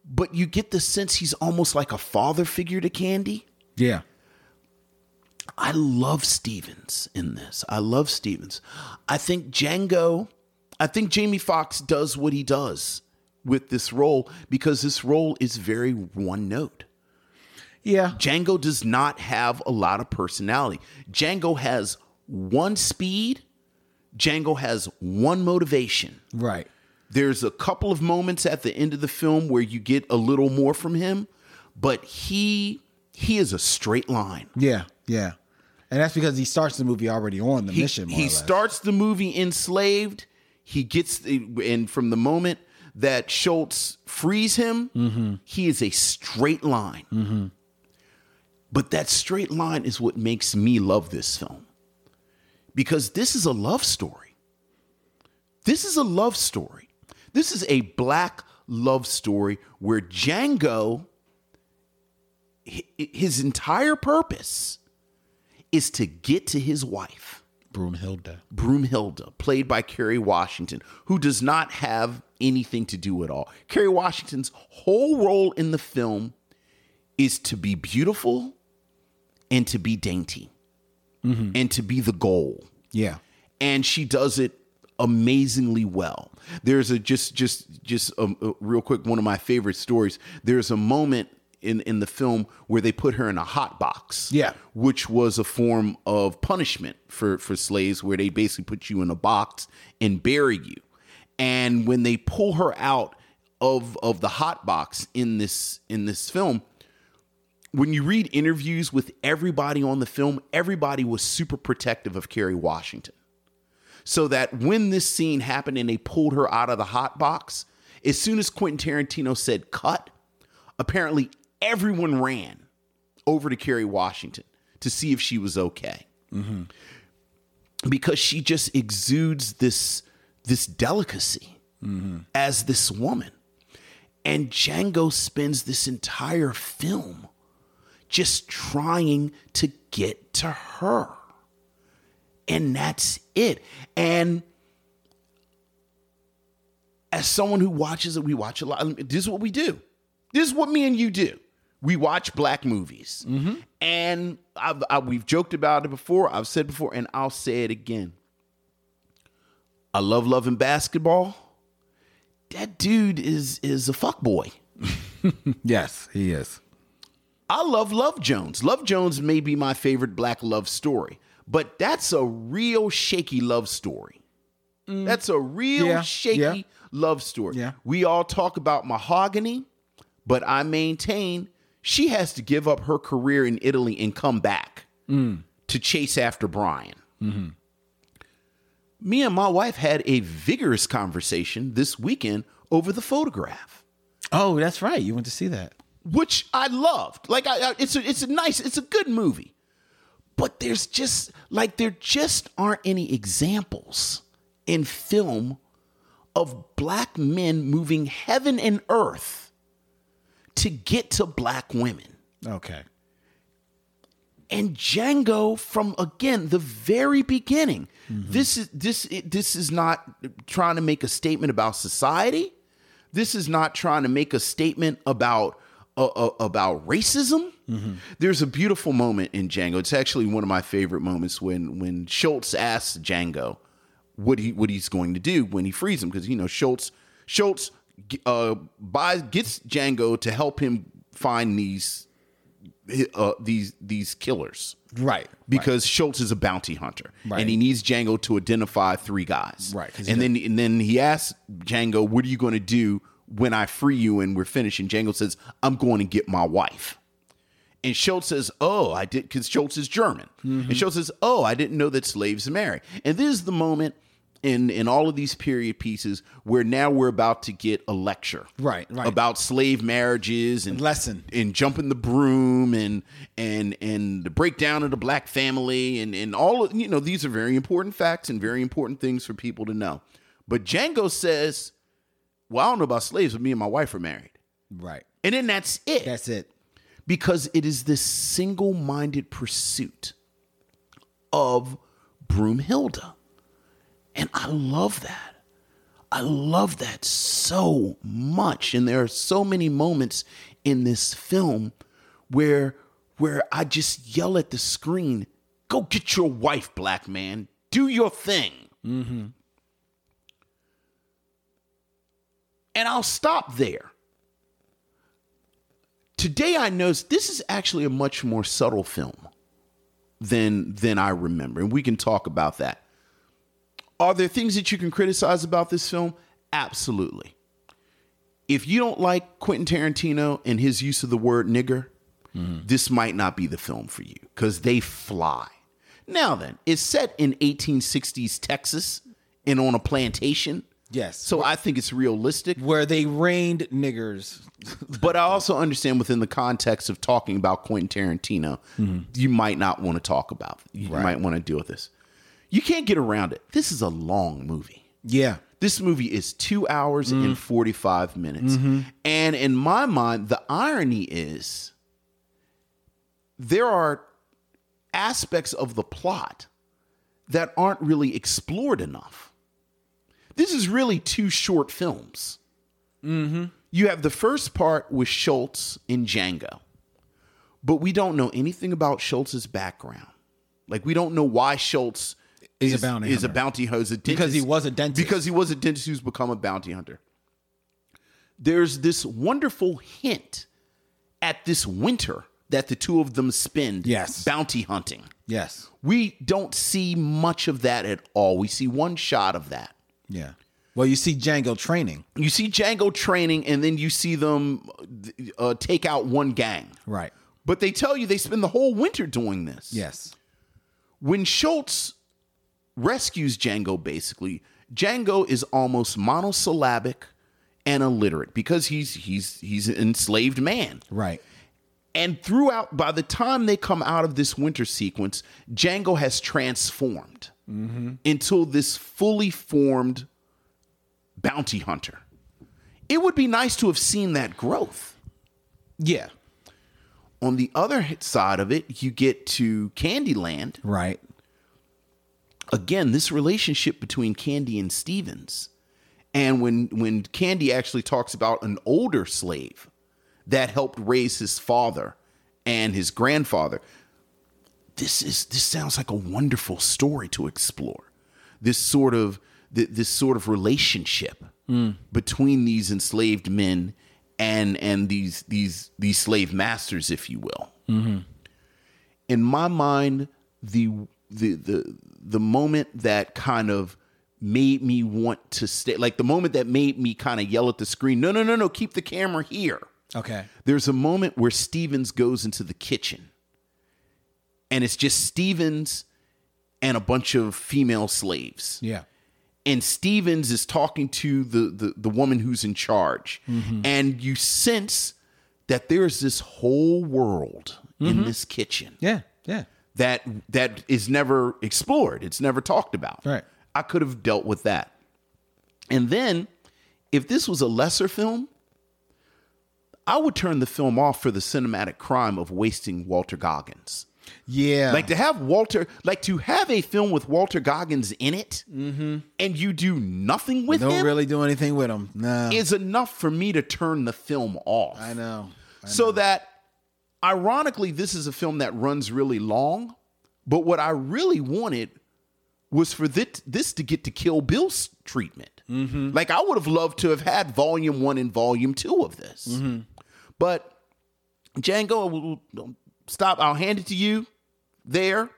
[SPEAKER 2] but you get the sense he's almost like a father figure to Candie.
[SPEAKER 1] Yeah.
[SPEAKER 2] I love Stevens in this. I love Stevens. I think Django, I think Jamie Foxx does what he does with this role because this role is very one note.
[SPEAKER 1] Yeah.
[SPEAKER 2] Django does not have a lot of personality. Django has one speed, Django has one motivation.
[SPEAKER 1] Right.
[SPEAKER 2] There's a couple of moments at the end of the film where you get a little more from him, but he he is a straight line.
[SPEAKER 1] Yeah. Yeah. And that's because he starts the movie already on the
[SPEAKER 2] he,
[SPEAKER 1] mission.
[SPEAKER 2] He starts the movie enslaved. He gets the, and from the moment that Schultz frees him,
[SPEAKER 1] Mm-hmm.
[SPEAKER 2] he is a straight line. But that straight line is what makes me love this film. Because this is a love story. This is a love story. This is a black love story where Django, his entire purpose is to get to his wife.
[SPEAKER 1] Broomhilda.
[SPEAKER 2] Broomhilda, played by Kerry Washington, who does not have anything to do at all. Kerry Washington's whole role in the film is to be beautiful and to be dainty mm-hmm. and to be the goal.
[SPEAKER 1] Yeah.
[SPEAKER 2] And she does it amazingly well. There's a just just just a, a real quick one of my favorite stories. There's a moment in in the film where they put her in a hot box
[SPEAKER 1] Yeah.
[SPEAKER 2] which was a form of punishment for for slaves where they basically put you in a box and bury you and when they pull her out of of the hot box in this in this film when you read interviews with everybody on the film everybody was super protective of Kerry Washington so that when this scene happened and they pulled her out of the hot box as soon as Quentin Tarantino said cut apparently everyone ran over to Kerry Washington to see if she was okay. Mm-hmm. Because she just exudes this this delicacy mm-hmm. as this woman. And Django spends this entire film just trying to get to her. And that's it. And as someone who watches it, we watch a lot. This is what we do. This is what me and you do. We watch black movies, mm-hmm. and I've, I, we've joked about it before. I've said before, and I'll say it again. I love loving basketball. That dude is is a fuck boy.
[SPEAKER 1] Yes, he is.
[SPEAKER 2] I love Love Jones. Love Jones may be my favorite black love story, but that's a real shaky love story. That's a real
[SPEAKER 1] Mm. Yeah,
[SPEAKER 2] shaky
[SPEAKER 1] yeah.
[SPEAKER 2] love story.
[SPEAKER 1] Yeah.
[SPEAKER 2] We all talk about mahogany, but I maintain she has to give up her career in Italy and come back
[SPEAKER 1] Mm.
[SPEAKER 2] to chase after Brian.
[SPEAKER 1] Mm-hmm.
[SPEAKER 2] Me and my wife had a vigorous conversation this weekend over the photograph
[SPEAKER 1] Oh, that's right. You went to see that.
[SPEAKER 2] Which I loved. Like I, I it's a it's a nice, it's a good movie. But there's just like there just aren't any examples in film of black men moving heaven and earth to get to black women.
[SPEAKER 1] Okay.
[SPEAKER 2] And Django from again the very beginning. Mm-hmm. This is this this is not trying to make a statement about society. This is not trying to make a statement about uh, about racism. There's a beautiful moment in Django. It's actually one of my favorite moments when when Schultz asks Django what he what he's going to do when he frees him because you know Schultz Schultz uh buys gets Django to help him find these uh, these these killers
[SPEAKER 1] Right.
[SPEAKER 2] because Schultz is a bounty hunter
[SPEAKER 1] Right.
[SPEAKER 2] and he needs Django to identify three guys.
[SPEAKER 1] right?
[SPEAKER 2] And then and then he asks Django, "What are you going to do when I free you and we're finished?" And Django says, "I'm going to get my wife." And Schultz says, "Oh, I did," because Schultz is German.
[SPEAKER 1] Mm-hmm.
[SPEAKER 2] And Schultz says, "Oh, I didn't know that slaves marry." And this is the moment in in all of these period pieces where now we're about to get a lecture,
[SPEAKER 1] Right, right.
[SPEAKER 2] about slave marriages and
[SPEAKER 1] Lesson.
[SPEAKER 2] and jumping the broom and and and the breakdown of the black family and and all of you know these are very important facts and very important things for people to know. But Django says, "Well, I don't know about slaves, but me and my wife are married."
[SPEAKER 1] Right.
[SPEAKER 2] And then that's it
[SPEAKER 1] That's it.
[SPEAKER 2] because it is this single-minded pursuit of Broomhilda. And I love that. I love that so much. And there are so many moments in this film where where I just yell at the screen, go get your wife, black man. Do your thing. Mm-hmm. And I'll stop there. Today I noticed this is actually a much more subtle film than than I remember. And we can talk about that. Are there things that you can criticize about this film? Absolutely. If you don't like Quentin Tarantino and his use of the word nigger, mm-hmm. this might not be the film for you because they fly. Now then, it's set in 1860s Texas and on a plantation.
[SPEAKER 1] Yes.
[SPEAKER 2] So I think it's realistic.
[SPEAKER 1] Where they rained niggers.
[SPEAKER 2] But I also understand within the context of talking about Quentin Tarantino, mm-hmm. you might not want to talk about. You
[SPEAKER 1] Right.
[SPEAKER 2] might want to deal with this. You can't get around it. This is a long movie.
[SPEAKER 1] Yeah.
[SPEAKER 2] This movie is two hours and mm. 45 minutes. Mm-hmm. And in my mind, the irony is there are aspects of the plot that aren't really explored enough. This is really two short films. Mm-hmm. You have the first part with Schultz and Django, but we don't know anything about Schultz's background. Like we don't know why Schultz
[SPEAKER 1] Is a bounty
[SPEAKER 2] is a
[SPEAKER 1] hunter.
[SPEAKER 2] bounty hunter.
[SPEAKER 1] Because he was a dentist.
[SPEAKER 2] Because he was a dentist who's become a bounty hunter. There's this wonderful hint at this winter that the two of them spend
[SPEAKER 1] Yes.
[SPEAKER 2] bounty hunting.
[SPEAKER 1] Yes.
[SPEAKER 2] We don't see much of that at all. We see one shot of that.
[SPEAKER 1] Yeah. Well, you see Django training.
[SPEAKER 2] You see Django training, and then you see them uh, take out one gang.
[SPEAKER 1] Right.
[SPEAKER 2] But they tell you they spend the whole winter doing this.
[SPEAKER 1] Yes.
[SPEAKER 2] When Schultz rescues Django, basically, Django is almost monosyllabic and illiterate because he's he's he's an enslaved man.
[SPEAKER 1] Right.
[SPEAKER 2] And throughout, by the time they come out of this winter sequence, Django has transformed until this fully formed bounty hunter. It would be nice to have seen that growth.
[SPEAKER 1] Yeah.
[SPEAKER 2] On the other side of it, you get to Candyland.
[SPEAKER 1] Right.
[SPEAKER 2] Again, this relationship between Candie and Stevens. And when when Candie actually talks about an older slave that helped raise his father and his grandfather, this is this sounds like a wonderful story to explore. This sort of th- this sort of relationship hmm. between these enslaved men and and these these these slave masters, if you will. Mm-hmm. In my mind, the the the the moment that kind of made me want to stay, like the moment that made me kind of yell at the screen, no, no, no, no, keep the camera here.
[SPEAKER 1] Okay.
[SPEAKER 2] There's a moment where Stevens goes into the kitchen and it's just Stevens and a bunch of female slaves.
[SPEAKER 1] Yeah.
[SPEAKER 2] And Stevens is talking to the, the, the woman who's in charge. Mm-hmm. And you sense that there's this whole world in mm-hmm. this kitchen
[SPEAKER 1] Yeah. Yeah.
[SPEAKER 2] that that is never explored. It's never talked about.
[SPEAKER 1] Right.
[SPEAKER 2] I could have dealt with that. And then if this was a lesser film, I would turn the film off for the cinematic crime of wasting Walter Goggins.
[SPEAKER 1] Yeah.
[SPEAKER 2] Like to have Walter, like to have a film with Walter Goggins in it, mm-hmm. and you do nothing with
[SPEAKER 1] don't
[SPEAKER 2] him
[SPEAKER 1] really do anything with him. No.
[SPEAKER 2] is enough for me to turn the film off.
[SPEAKER 1] I know.
[SPEAKER 2] So that, ironically, this is a film that runs really long. But what I really wanted was for this, this to get to Kill Bill's treatment. Like I would have loved to have had Volume One and Volume Two of this. But Django, stop. I'll hand it to you. There,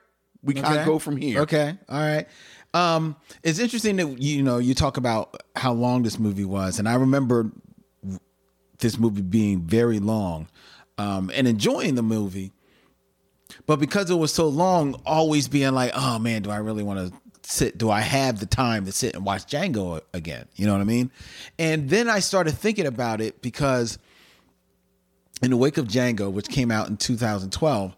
[SPEAKER 2] we kind of go from here.
[SPEAKER 1] Okay. All right. Um, it's interesting that you know you talk about how long this movie was, and I remember this movie being very long, um, and enjoying the movie, but because it was so long, always being like, oh man, do I really want to sit? Do I have the time to sit and watch Django again? You know what I mean? And then I started thinking about it because in the wake of Django, which came out in 2012,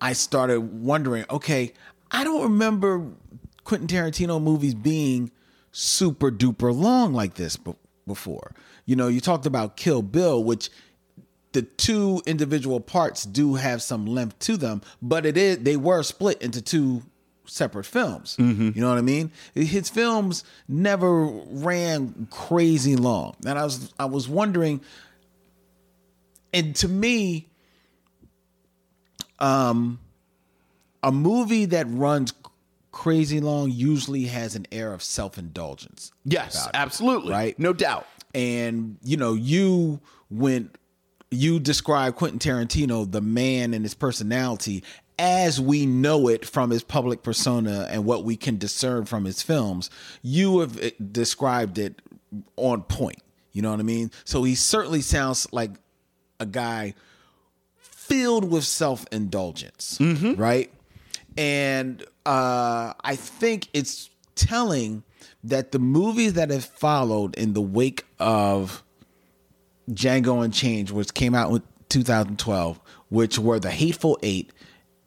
[SPEAKER 1] I started wondering, okay, I don't remember Quentin Tarantino movies being super duper long like this before. You know, you talked about Kill Bill, which the two individual parts do have some length to them, but it is they were split into two separate films. Mm-hmm. You know what I mean? His films never ran crazy long. And I was I was wondering and to me um a movie that runs crazy long usually has an air of self-indulgence
[SPEAKER 2] Yes,
[SPEAKER 1] about it,
[SPEAKER 2] absolutely.
[SPEAKER 1] right
[SPEAKER 2] No doubt.
[SPEAKER 1] and you know you went you describe quentin tarantino the man and his personality as we know it from his public persona and what we can discern from his films you have eh, described it on point you know what i mean so he certainly sounds like a guy filled with self-indulgence right? And uh i think it's telling that the movies that have followed in the wake of Django Unchained, which came out in 2012, which were The Hateful Eight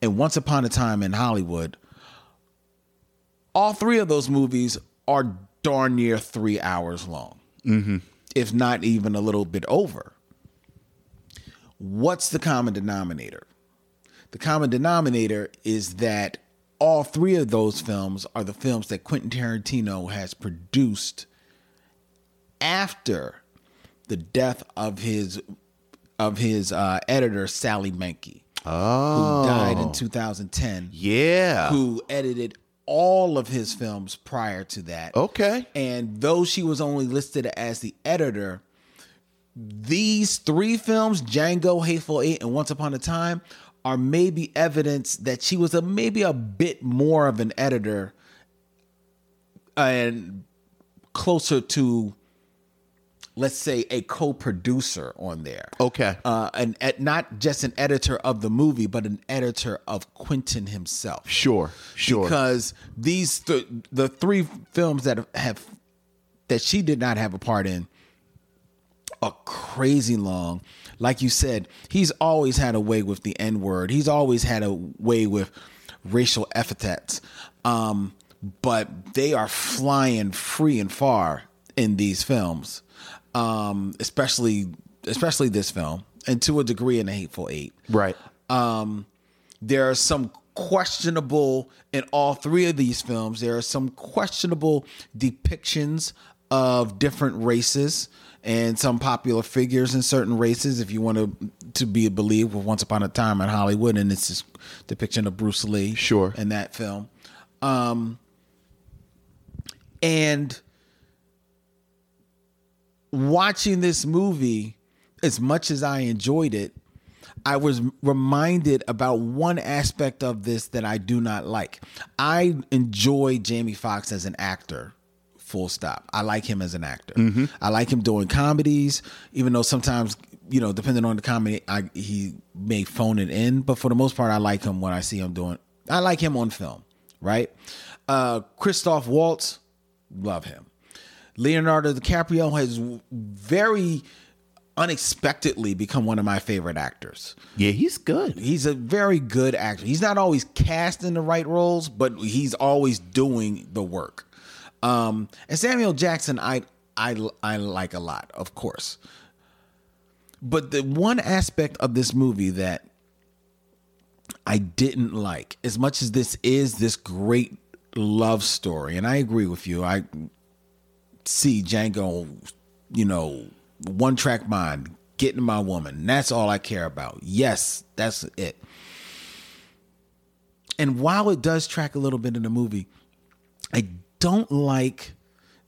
[SPEAKER 1] and Once Upon a Time in Hollywood, all three of those movies are darn near three hours long, if not even a little bit over. What's the common denominator? The common denominator is that all three of those films are the films that Quentin Tarantino has produced after the death of his of his uh, editor Sally Menke,
[SPEAKER 2] Oh,
[SPEAKER 1] who died in 2010,
[SPEAKER 2] yeah.
[SPEAKER 1] who edited all of his films prior to that.
[SPEAKER 2] Okay.
[SPEAKER 1] And though she was only listed as the editor, these three films, Django, Hateful Eight, and Once Upon a Time, are maybe evidence that she was a maybe a bit more of an editor and closer to let's say a co-producer on there.
[SPEAKER 2] Okay.
[SPEAKER 1] Uh and ed- not just an editor of the movie, but an editor of Quentin himself
[SPEAKER 2] Sure. Sure.
[SPEAKER 1] because these th- the three films that have that she did not have a part in are crazy long. Like you said, he's always had a way with the N word. He's always had a way with racial epithets. Um, but they are flying free and far in these films, um, especially especially this film, and to a degree in the Hateful Eight.
[SPEAKER 2] right.
[SPEAKER 1] Um, there are some questionable in all three of these films. There are some questionable depictions of different races and some popular figures in certain races. If you want to to be believed with Once Upon a Time in Hollywood, and it's this depiction of Bruce Lee,
[SPEAKER 2] Sure.
[SPEAKER 1] in that film, um, and watching this movie, as much as I enjoyed it, I was reminded about one aspect of this that I do not like. I enjoy Jamie Foxx as an actor. Full stop. I like him as an actor. I like him doing comedies, even though sometimes, you know, depending on the comedy, I, he may phone it in. But for the most part, I like him when I see him doing. I like him on film, right? Uh, Christoph Waltz, love him. Leonardo DiCaprio has very unexpectedly become one of my favorite actors.
[SPEAKER 2] Yeah, he's good.
[SPEAKER 1] He's a very good actor. He's not always cast in the right roles, but he's always doing the work. Um, and Samuel Jackson, I I I like a lot, of course. But the one aspect of this movie that I didn't like, as much as this is this great love story, and I agree with you. I see Django, you know, one track mind, getting my woman. That's all I care about. Yes, that's it. And while it does track a little bit in the movie, I don't like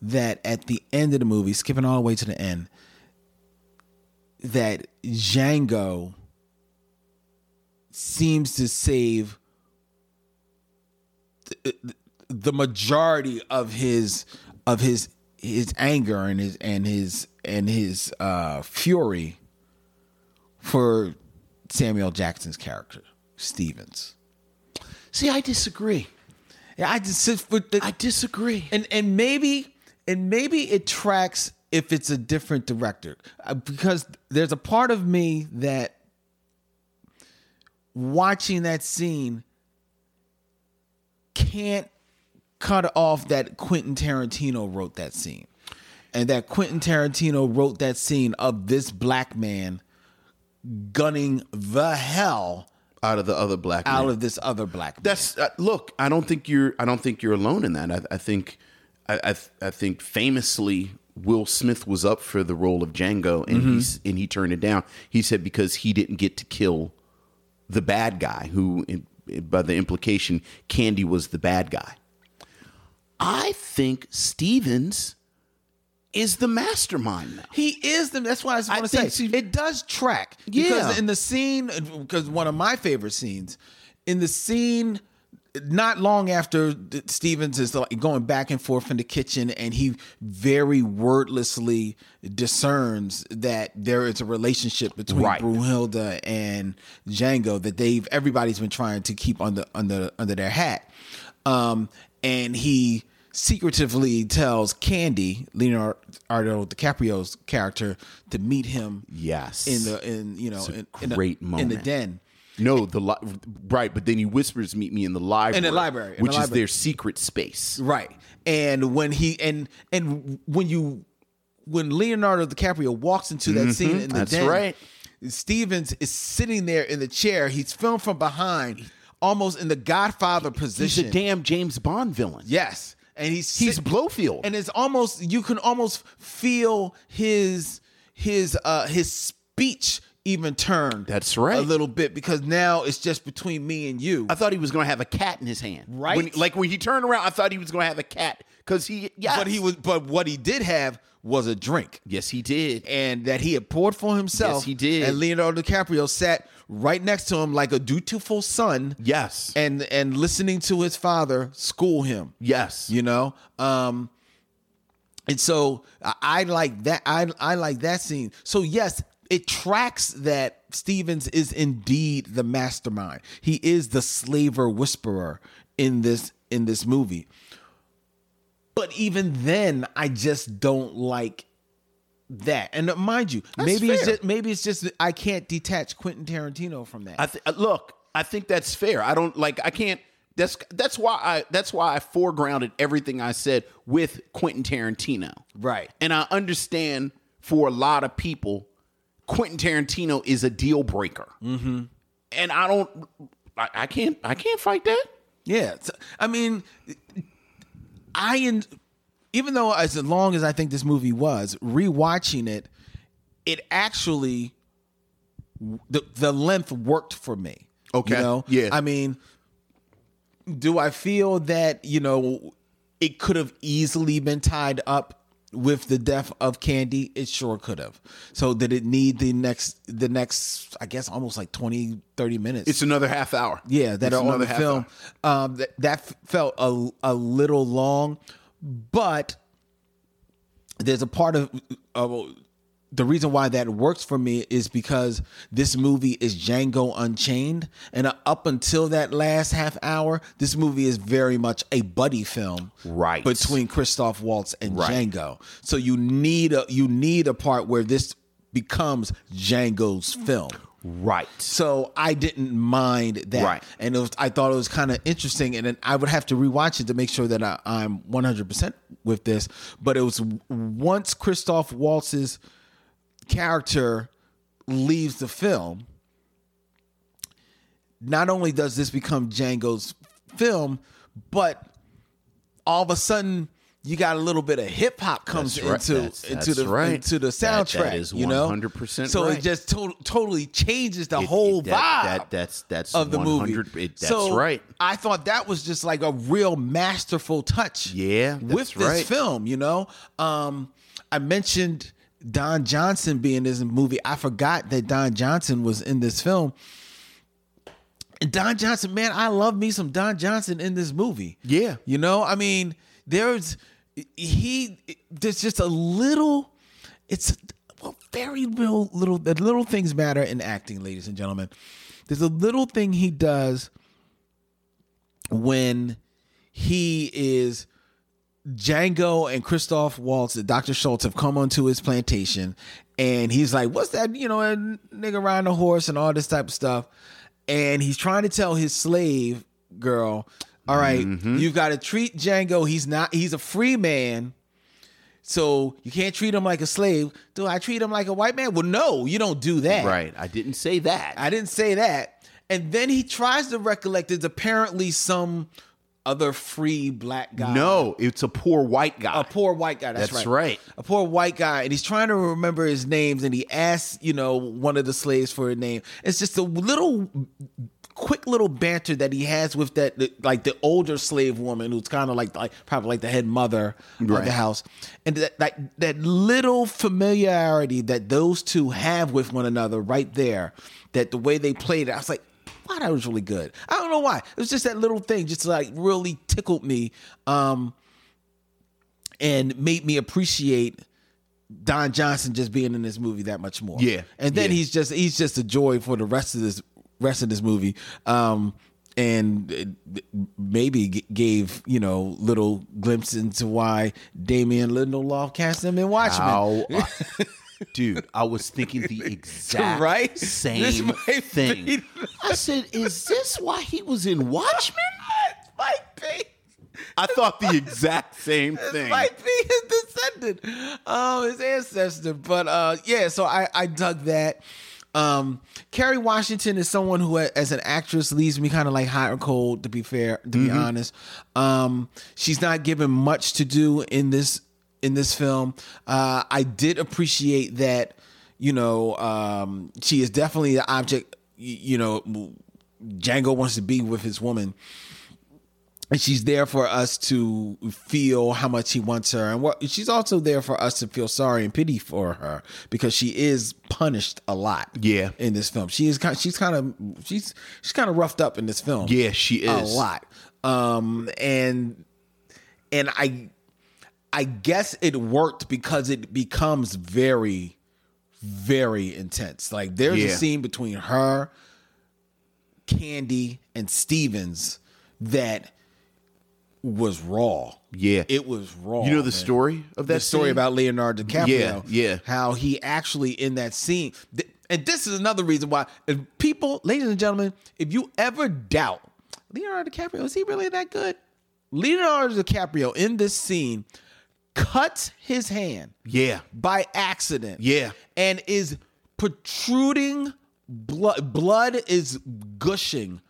[SPEAKER 1] that at the end of the movie, skipping all the way to the end, that Django seems to save the, the majority of his of his his anger and his and his and his uh fury for Samuel Jackson's character, Stevens.
[SPEAKER 2] See, I disagree.
[SPEAKER 1] Yeah, I just
[SPEAKER 2] I disagree.
[SPEAKER 1] and and maybe and maybe it tracks if it's a different director Uh, because there's a part of me that watching that scene can't cut off that Quentin Tarantino wrote that scene and that Quentin Tarantino wrote that scene of this black man gunning the hell
[SPEAKER 2] out of the other black
[SPEAKER 1] out
[SPEAKER 2] man.
[SPEAKER 1] of this other black man.
[SPEAKER 2] That's uh, look. I don't think you're. I don't think you're alone in that. I, I think. I, I I think famously Will Smith was up for the role of Django and he's and he turned it down. He said because he didn't get to kill the bad guy, who in, by the implication, Candie was the bad guy. I think Stevens is the mastermind now.
[SPEAKER 1] He is the. That's why I
[SPEAKER 2] I
[SPEAKER 1] want to say
[SPEAKER 2] she-
[SPEAKER 1] it does track.
[SPEAKER 2] Yeah.
[SPEAKER 1] Because in the scene, because one of my favorite scenes, in the scene, not long after Stevens is like going back and forth in the kitchen, and he very wordlessly discerns that there is a relationship between
[SPEAKER 2] Right.
[SPEAKER 1] Brunhilde and Django that they've everybody's been trying to keep under under under their hat. Um, and he secretively tells Candie, Leonardo DiCaprio's character, to meet him
[SPEAKER 2] Yes.
[SPEAKER 1] in the in you know
[SPEAKER 2] It's a
[SPEAKER 1] in, in the-
[SPEAKER 2] great
[SPEAKER 1] in the den.
[SPEAKER 2] No, the li- right, but then he whispers, "Meet me in the library."
[SPEAKER 1] In the library, in the
[SPEAKER 2] which is their secret space.
[SPEAKER 1] Right. And when he and and when you when Leonardo DiCaprio walks into that scene in the
[SPEAKER 2] Mm-hmm. That's
[SPEAKER 1] den,
[SPEAKER 2] right.
[SPEAKER 1] Stevens is sitting there in the chair. He's filmed from behind, almost in the Godfather position.
[SPEAKER 2] He's a damn James Bond villain.
[SPEAKER 1] Yes. And he's
[SPEAKER 2] He's
[SPEAKER 1] sit-
[SPEAKER 2] Blofeld.
[SPEAKER 1] And it's almost you can almost feel his his uh his speech even turn
[SPEAKER 2] That's right.
[SPEAKER 1] a little bit because now it's just between me and you.
[SPEAKER 2] I thought he was going to have a cat in his hand.
[SPEAKER 1] Right.
[SPEAKER 2] When, like when he turned around, I thought he was going to have a cat because he. Yes.
[SPEAKER 1] But he was but what he did have was a drink.
[SPEAKER 2] Yes, he did.
[SPEAKER 1] And that he had poured for himself.
[SPEAKER 2] Yes, he did.
[SPEAKER 1] And Leonardo DiCaprio sat right next to him like a dutiful son.
[SPEAKER 2] Yes.
[SPEAKER 1] And and listening to his father school him.
[SPEAKER 2] yes.
[SPEAKER 1] you know um and so I, I like that i i like that scene so yes it tracks that stevens is indeed the mastermind he is the slaver whisperer in this in this movie but even then i just don't like that and mind you
[SPEAKER 2] That's
[SPEAKER 1] maybe it's just maybe it's just i can't detach quentin tarantino from that
[SPEAKER 2] I th- look. I think that's fair. I don't like. I can't. That's that's why I that's why I foregrounded everything I said with Quentin Tarantino.
[SPEAKER 1] Right.
[SPEAKER 2] And I understand for a lot of people, Quentin Tarantino is a deal breaker. Mm-hmm. And I don't. I, I can't. I can't fight that.
[SPEAKER 1] Yeah, I mean, I en- even though as long as I think this movie was rewatching it, it actually the the length worked for me.
[SPEAKER 2] Okay,
[SPEAKER 1] you know?
[SPEAKER 2] yeah.
[SPEAKER 1] I mean, do I feel that you know it could have easily been tied up with the death of Candie? It sure could have. So did it need the next the next I guess almost like 20 30 minutes?
[SPEAKER 2] It's another half hour.
[SPEAKER 1] Yeah, that on
[SPEAKER 2] another
[SPEAKER 1] the
[SPEAKER 2] half
[SPEAKER 1] film. Um, that, that felt a, a little long, but there's a part of uh, the reason why that works for me is because this movie is Django Unchained, and uh, up until that last half hour, this movie is very much a buddy film,
[SPEAKER 2] Right.
[SPEAKER 1] between Christoph Waltz and
[SPEAKER 2] Right.
[SPEAKER 1] Django. So you need a you need a part where this becomes Django's film.
[SPEAKER 2] Right.
[SPEAKER 1] So I didn't mind that,
[SPEAKER 2] Right.
[SPEAKER 1] and it was, I thought it was kind of interesting. And then I would have to rewatch it to make sure that I, I'm 100 percent with this. But it was once Christoph Waltz's character leaves the film. Not only does this become Django's film, but all of a sudden you got a little bit of hip hop comes
[SPEAKER 2] That's right.
[SPEAKER 1] into
[SPEAKER 2] That's-
[SPEAKER 1] into
[SPEAKER 2] that's
[SPEAKER 1] the
[SPEAKER 2] right.
[SPEAKER 1] into the
[SPEAKER 2] That-
[SPEAKER 1] soundtrack.
[SPEAKER 2] that is
[SPEAKER 1] you know,
[SPEAKER 2] 100%
[SPEAKER 1] So
[SPEAKER 2] right.
[SPEAKER 1] it just to- totally changes the
[SPEAKER 2] It-
[SPEAKER 1] whole
[SPEAKER 2] it-
[SPEAKER 1] vibe
[SPEAKER 2] that- that- that's- that's
[SPEAKER 1] of the movie.
[SPEAKER 2] 100 it- that's
[SPEAKER 1] so
[SPEAKER 2] right.
[SPEAKER 1] I thought that was just like a real masterful touch.
[SPEAKER 2] Yeah,
[SPEAKER 1] with this film, you know. Um, I mentioned Don Johnson being in this movie. I forgot that Don Johnson was in this film. And Don Johnson, man, I love me some Don Johnson in this movie.
[SPEAKER 2] Yeah.
[SPEAKER 1] You know, I mean, there's he there's just a little it's well, very little little the little things matter in acting, ladies and gentlemen. There's a little thing he does when he is Django and Christoph Waltz, Dr. Schultz have come onto his plantation, and he's like, "What's that? You know, a nigga riding a horse and all this type of stuff." And he's trying to tell his slave girl, "All right, mm-hmm. you've got to treat Django. He's not. He's a free man." So you can't treat him like a slave. Do I treat him like a white man? Well, no, you don't do that.
[SPEAKER 2] Right. I didn't say that.
[SPEAKER 1] I didn't say that. And then he tries to recollect there's apparently some other free black guy.
[SPEAKER 2] no, it's a poor white guy.
[SPEAKER 1] A poor white guy. That's,
[SPEAKER 2] That's
[SPEAKER 1] right.
[SPEAKER 2] right.
[SPEAKER 1] A poor white guy, and he's trying to remember his names, and he asks, you know, one of the slaves for a name. It's just a little, quick little banter that he has with that, the- like the older slave woman who's kind of like, like probably like the head mother of the house, and that, like that little familiarity that those two have with one another, right there. That the way they played it, I was like. Wow, that was really good. I don't know why. It was just that little thing, just like really tickled me. Um, and made me appreciate Don Johnson just being in this movie that much more.
[SPEAKER 2] Yeah,
[SPEAKER 1] and then
[SPEAKER 2] yeah.
[SPEAKER 1] he's just he's just a joy for the rest of this rest of this movie. Um, and maybe g- gave you know little glimpse into why Damon Lindelof cast him in Watchmen.
[SPEAKER 2] How, dude, I was thinking the exact
[SPEAKER 1] Right?
[SPEAKER 2] Same thing.
[SPEAKER 1] be-
[SPEAKER 2] I said, "Is this why he was in Watchmen?"
[SPEAKER 1] might be.
[SPEAKER 2] I thought the exact same thing.
[SPEAKER 1] might be his descendant, um, his ancestor. But uh, yeah, so I, I dug that. Um, Kerry Washington is someone who, as an actress, leaves me kind of like hot or cold. To be fair, to be honest, um, she's not given much to do in this in this film. Uh, I did appreciate that. You know, um, she is definitely the object. You know, Django wants to be with his woman and she's there for us to feel how much he wants her and what she's also there for us to feel sorry and pity for her because she is punished a lot
[SPEAKER 2] Yeah.
[SPEAKER 1] in this film she is kind she's kind of she's she's kind of roughed up in this film
[SPEAKER 2] Yeah, she is.
[SPEAKER 1] a lot um and and i i guess it worked because it becomes very very intense like there's a scene between her Candie and stevens that was raw.
[SPEAKER 2] Yeah.
[SPEAKER 1] It was raw.
[SPEAKER 2] You know the
[SPEAKER 1] man.
[SPEAKER 2] story of that
[SPEAKER 1] the story
[SPEAKER 2] scene?
[SPEAKER 1] about Leonardo DiCaprio.
[SPEAKER 2] Yeah, yeah.
[SPEAKER 1] How he actually in that scene, th- and this is another reason why people, ladies and gentlemen, if you ever doubt Leonardo DiCaprio, is he really that good? Leonardo DiCaprio in this scene cuts his hand
[SPEAKER 2] Yeah.
[SPEAKER 1] by accident.
[SPEAKER 2] Yeah.
[SPEAKER 1] And is protruding blood blood is gushing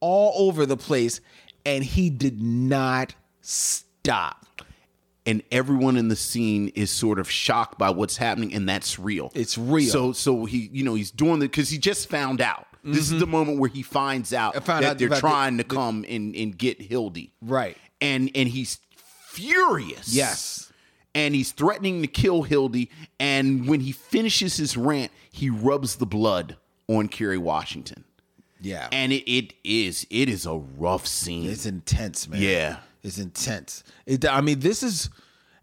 [SPEAKER 1] all over the place and he did not stop.
[SPEAKER 2] and everyone in the scene is sort of shocked by what's happening and that's real
[SPEAKER 1] It's real.
[SPEAKER 2] so so he you know he's doing the because he just found out this is mm-hmm. the moment where he finds out that
[SPEAKER 1] out
[SPEAKER 2] they're
[SPEAKER 1] about the-
[SPEAKER 2] trying to come and, and get hildy
[SPEAKER 1] Right.
[SPEAKER 2] and and he's furious
[SPEAKER 1] Yes.
[SPEAKER 2] And he's threatening to kill hildy and when he finishes his rant he rubs the blood on Kerry Washington
[SPEAKER 1] Yeah.
[SPEAKER 2] and it, it is it is a rough scene
[SPEAKER 1] it's intense, man.
[SPEAKER 2] Yeah.
[SPEAKER 1] It's intense. It, I mean, this is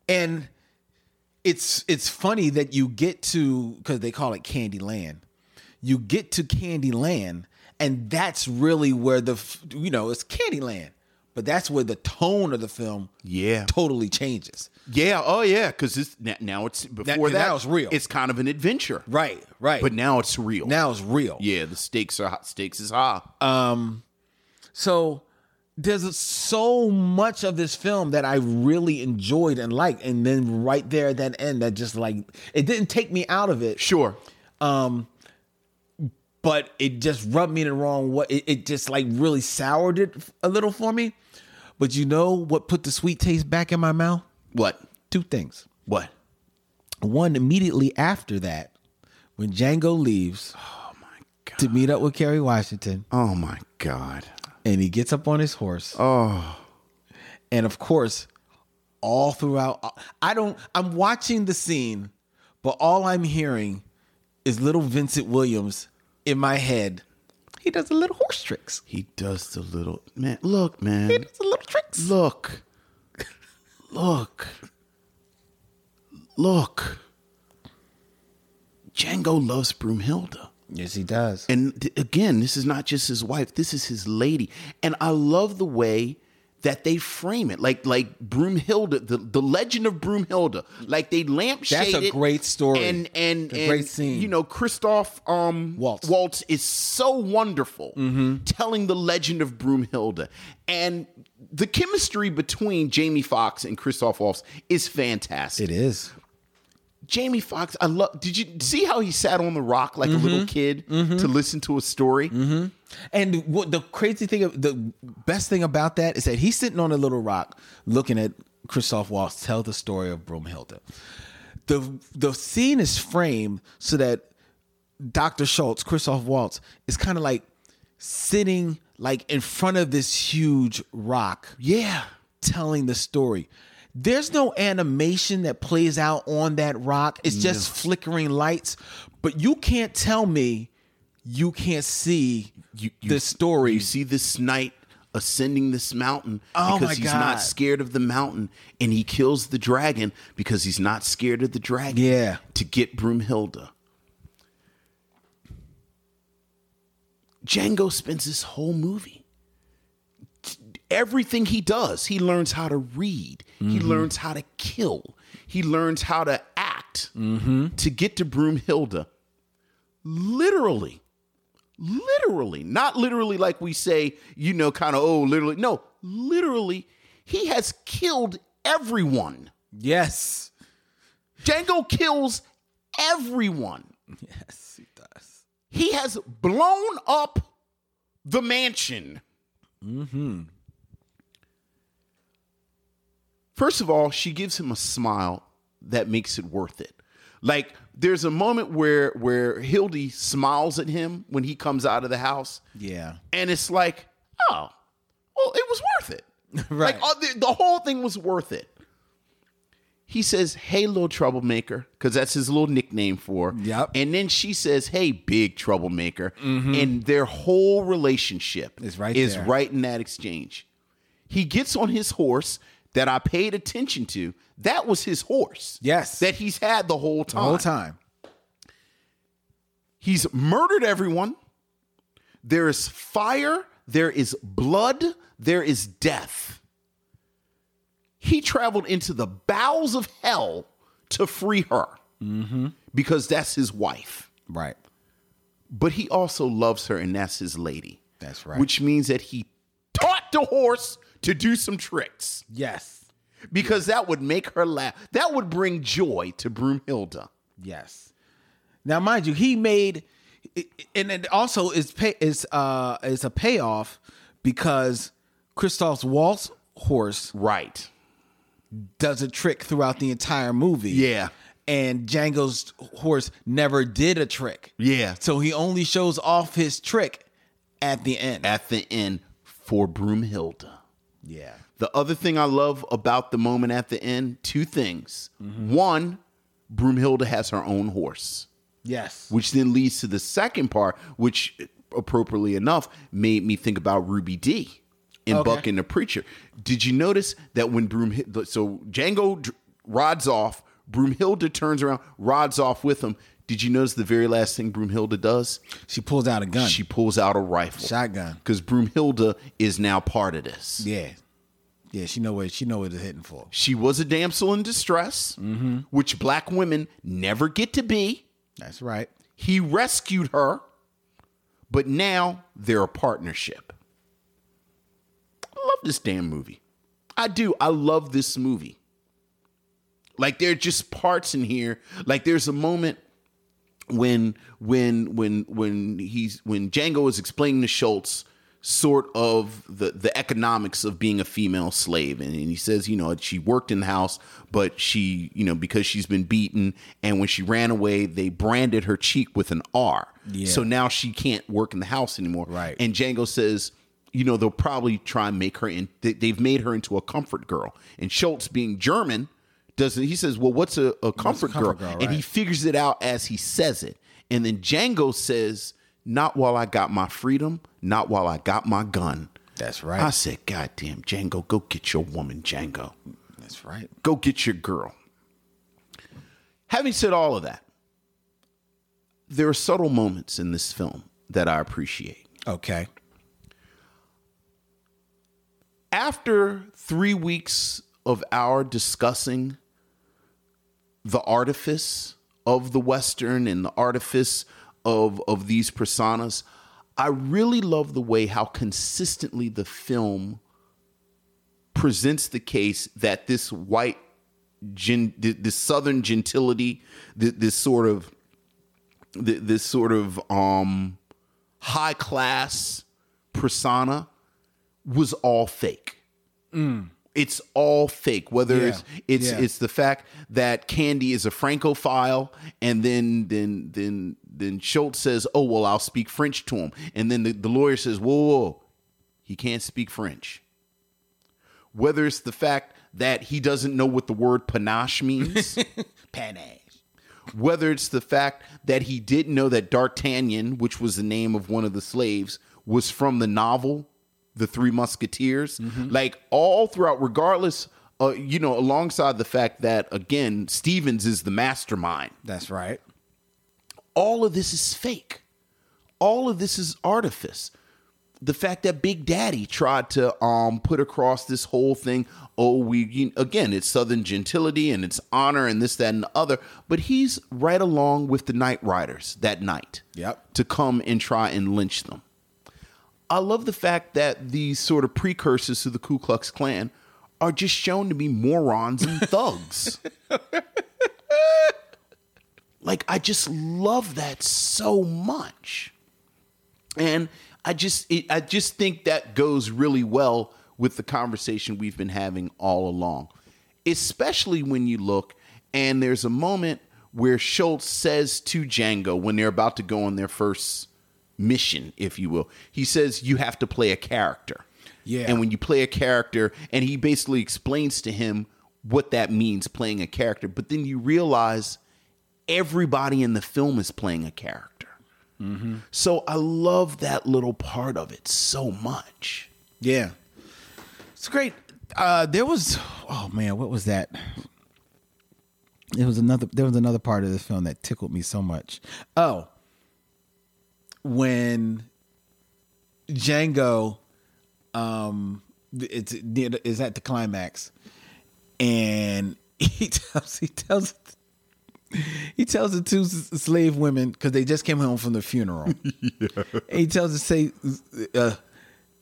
[SPEAKER 1] and it's it's funny that you get to because they call it Candy Land. You get to Candy Land, and that's really where the you know it's Candy Land, but that's where the tone of the film
[SPEAKER 2] Yeah.
[SPEAKER 1] totally changes.
[SPEAKER 2] Yeah, oh yeah, because now, now it's before that
[SPEAKER 1] now it's real.
[SPEAKER 2] It's kind of an adventure,
[SPEAKER 1] Right, right.
[SPEAKER 2] But now it's real.
[SPEAKER 1] now it's real.
[SPEAKER 2] yeah, the stakes are hot. Stakes is high.
[SPEAKER 1] So there's so much of this film that I really enjoyed and liked, and then right there at that end, that just like it didn't take me out of it,
[SPEAKER 2] sure. Um.
[SPEAKER 1] but it just rubbed me in the wrong way. It, it just like really soured it a little for me. But you know what put the sweet taste back in my mouth?
[SPEAKER 2] What?
[SPEAKER 1] Two things.
[SPEAKER 2] What?
[SPEAKER 1] One immediately after that, when Django leaves oh my God. to meet up with Kerry Washington,
[SPEAKER 2] Oh my god.
[SPEAKER 1] and he gets up on his horse.
[SPEAKER 2] Oh,
[SPEAKER 1] And of course, all throughout, I don't, I'm watching the scene, but all I'm hearing is little Vincent Williams in my head. He does the little horse tricks.
[SPEAKER 2] He does the little man. Look, man.
[SPEAKER 1] He does the little tricks.
[SPEAKER 2] Look. Look. Look. Django loves Broomhilda.
[SPEAKER 1] Yes, he does.
[SPEAKER 2] And th- again, this is not just his wife, this is his lady. And I love the way that they frame it. Like like Broomhilda, the, the legend of Broomhilda. Like they lampshade
[SPEAKER 1] That's a great story.
[SPEAKER 2] And and, and
[SPEAKER 1] great scene.
[SPEAKER 2] You know, Christoph um
[SPEAKER 1] Waltz.
[SPEAKER 2] Waltz is so wonderful telling the legend of Broomhilda. And the chemistry between Jamie Foxx and Christoph Waltz is fantastic.
[SPEAKER 1] It is.
[SPEAKER 2] Jamie Foxx, I love. Did you see how he sat on the rock like a little mm-hmm. kid mm-hmm. to listen to a story? Mm-hmm.
[SPEAKER 1] And what the crazy thing, the best thing about that is that he's sitting on a little rock looking at Christoph Waltz tell the story of Broomhilda. The the scene is framed so that Dr. Schultz, Christoph Waltz, is kind of like sitting like in front of this huge rock
[SPEAKER 2] Yeah,
[SPEAKER 1] telling the story. There's no animation that plays out on that rock. It's just flickering lights. But you can't tell me you can't see
[SPEAKER 2] you, you
[SPEAKER 1] the story.
[SPEAKER 2] You see this knight ascending this mountain
[SPEAKER 1] Oh
[SPEAKER 2] because he's
[SPEAKER 1] God.
[SPEAKER 2] not scared of the mountain, and he kills the dragon because he's not scared of the dragon.
[SPEAKER 1] Yeah.
[SPEAKER 2] to get Broomhilda. Django spends this whole movie. Everything he does, he learns how to read. He
[SPEAKER 1] Mm-hmm.
[SPEAKER 2] learns how to kill. He learns how to act
[SPEAKER 1] Mm-hmm.
[SPEAKER 2] to get to Broomhilda. Literally, literally, not literally like we say, you know, kind of, oh, literally. No, literally, he has killed everyone.
[SPEAKER 1] yes.
[SPEAKER 2] Django kills everyone.
[SPEAKER 1] Yes, he
[SPEAKER 2] has blown up the mansion. Mm-hmm. First of all, she gives him a smile that makes it worth it. Like there's a moment where where Hildy smiles at him when he comes out of the house,
[SPEAKER 1] Yeah.
[SPEAKER 2] and it's like, oh, well, it was worth it.
[SPEAKER 1] Right.
[SPEAKER 2] Like the, the whole thing was worth it. He says, "Hey, little troublemaker," because that's his little nickname for. her.
[SPEAKER 1] Yep.
[SPEAKER 2] And then she says, "Hey, big troublemaker," and their whole relationship
[SPEAKER 1] Mm-hmm. Is right
[SPEAKER 2] is
[SPEAKER 1] there.
[SPEAKER 2] right in that exchange. He gets on his horse that I paid attention to. That was his horse.
[SPEAKER 1] Yes.
[SPEAKER 2] that he's had the whole
[SPEAKER 1] The
[SPEAKER 2] time.
[SPEAKER 1] whole time.
[SPEAKER 2] He's murdered everyone. There is fire, there is blood, there is death. He traveled into the bowels of hell to free her because that's his wife.
[SPEAKER 1] Right.
[SPEAKER 2] But he also loves her, and that's his lady.
[SPEAKER 1] That's right.
[SPEAKER 2] Which means that he taught the horse to do some tricks
[SPEAKER 1] Yes.
[SPEAKER 2] because that would make her laugh. That would bring joy to Broomhilda.
[SPEAKER 1] Yes. Now, mind you, he made, and it also is pay is uh is a payoff because Christoph's Waltz horse
[SPEAKER 2] Right.
[SPEAKER 1] Does a trick throughout the entire movie.
[SPEAKER 2] Yeah.
[SPEAKER 1] And Django's horse never did a trick.
[SPEAKER 2] Yeah.
[SPEAKER 1] So he only shows off his trick at the end.
[SPEAKER 2] At the end for Broomhilda.
[SPEAKER 1] yeah.
[SPEAKER 2] The other thing I love about the moment at the end, two things. Mm-hmm. One, Broomhilda has her own horse,
[SPEAKER 1] Yes.
[SPEAKER 2] which then leads to the second part, which appropriately enough made me think about Ruby Dee in
[SPEAKER 1] Okay.
[SPEAKER 2] Buck and the Preacher. Did you notice that when Broomhilda, so Django rods off, Broomhilda turns around, rods off with him. Did you notice the very last thing Broomhilda does?
[SPEAKER 1] She pulls out a gun.
[SPEAKER 2] She pulls out a rifle.
[SPEAKER 1] Shotgun.
[SPEAKER 2] Because Broomhilda is now part of this.
[SPEAKER 1] yeah. Yeah, she know what she know what it's hitting for.
[SPEAKER 2] She was a damsel in distress, mm-hmm. which black women never get to be.
[SPEAKER 1] That's right.
[SPEAKER 2] He rescued her, but now they're a partnership. I love this damn movie. I do. I love this movie. Like there are just parts in here. Like there's a moment when when when when he's when Django is explaining to Schultz sort of the the economics of being a female slave and, and he says you know she worked in the house but she you know because she's been beaten and when she ran away they branded her cheek with an R
[SPEAKER 1] Yeah.
[SPEAKER 2] so now she can't work in the house anymore
[SPEAKER 1] Right.
[SPEAKER 2] and Django says you know they'll probably try and make her in they, they've made her into a comfort girl and Schultz being German doesn't he says well what's a, a comfort,
[SPEAKER 1] comfort
[SPEAKER 2] girl,
[SPEAKER 1] girl,
[SPEAKER 2] and he figures it out as he says it and then Django says Not while I got my freedom, not while I got my gun.
[SPEAKER 1] That's right.
[SPEAKER 2] I said, God damn, Django, go get your woman, Django.
[SPEAKER 1] That's right.
[SPEAKER 2] Go get your girl. Having said all of that, there are subtle moments in this film that I appreciate.
[SPEAKER 1] Okay.
[SPEAKER 2] After three weeks of our discussing the artifice of the Western and the artifice of, of these personas, I really love the way how consistently the film presents the case that this white, gen, this Southern gentility, this sort of, this sort of um, high class persona was all fake. Mm. It's all fake. Whether
[SPEAKER 1] Yeah.
[SPEAKER 2] it's it's
[SPEAKER 1] Yeah.
[SPEAKER 2] it's the fact that Candie is a Francophile, and then then then then Schultz says, "Oh well, I'll speak French to him," and then the, the lawyer says, "Whoa, whoa, whoa, he can't speak French." Whether it's the fact that he doesn't know what the word panache means,
[SPEAKER 1] Panache.
[SPEAKER 2] whether it's the fact that he didn't know that D'Artagnan, which was the name of one of the slaves, was from the novel The Three Musketeers. Like all throughout, regardless, uh, you know, alongside the fact that again Stevens is the mastermind.
[SPEAKER 1] That's right.
[SPEAKER 2] All of this is fake. All of this is artifice. The fact that Big Daddy tried to um put across this whole thing, oh, we you, again, it's Southern gentility and it's honor and this, that, and the other. But he's right along with the Night Riders that night.
[SPEAKER 1] Yep.
[SPEAKER 2] To come and try and lynch them. I love the fact that these sort of precursors to the Ku Klux Klan are just shown to be morons and thugs. like I just love that so much. And I just it, I just think that goes really well with the conversation we've been having all along. Especially when you look and there's a moment where Schultz says to Django when they're about to go on their first mission, if you will. He says you have to play a character.
[SPEAKER 1] Yeah.
[SPEAKER 2] And when you play a character and he basically explains to him what that means playing a character, but then you realize everybody in the film is playing a character. So I love that little part of it so much.
[SPEAKER 1] Yeah. It's great. Uh there was oh man, what was that? It was another there was another part of this film that tickled me so much. Oh. When Django um it's is at the climax and he tells he tells he tells the two slave women because they just came home from the funeral. And he tells her say uh,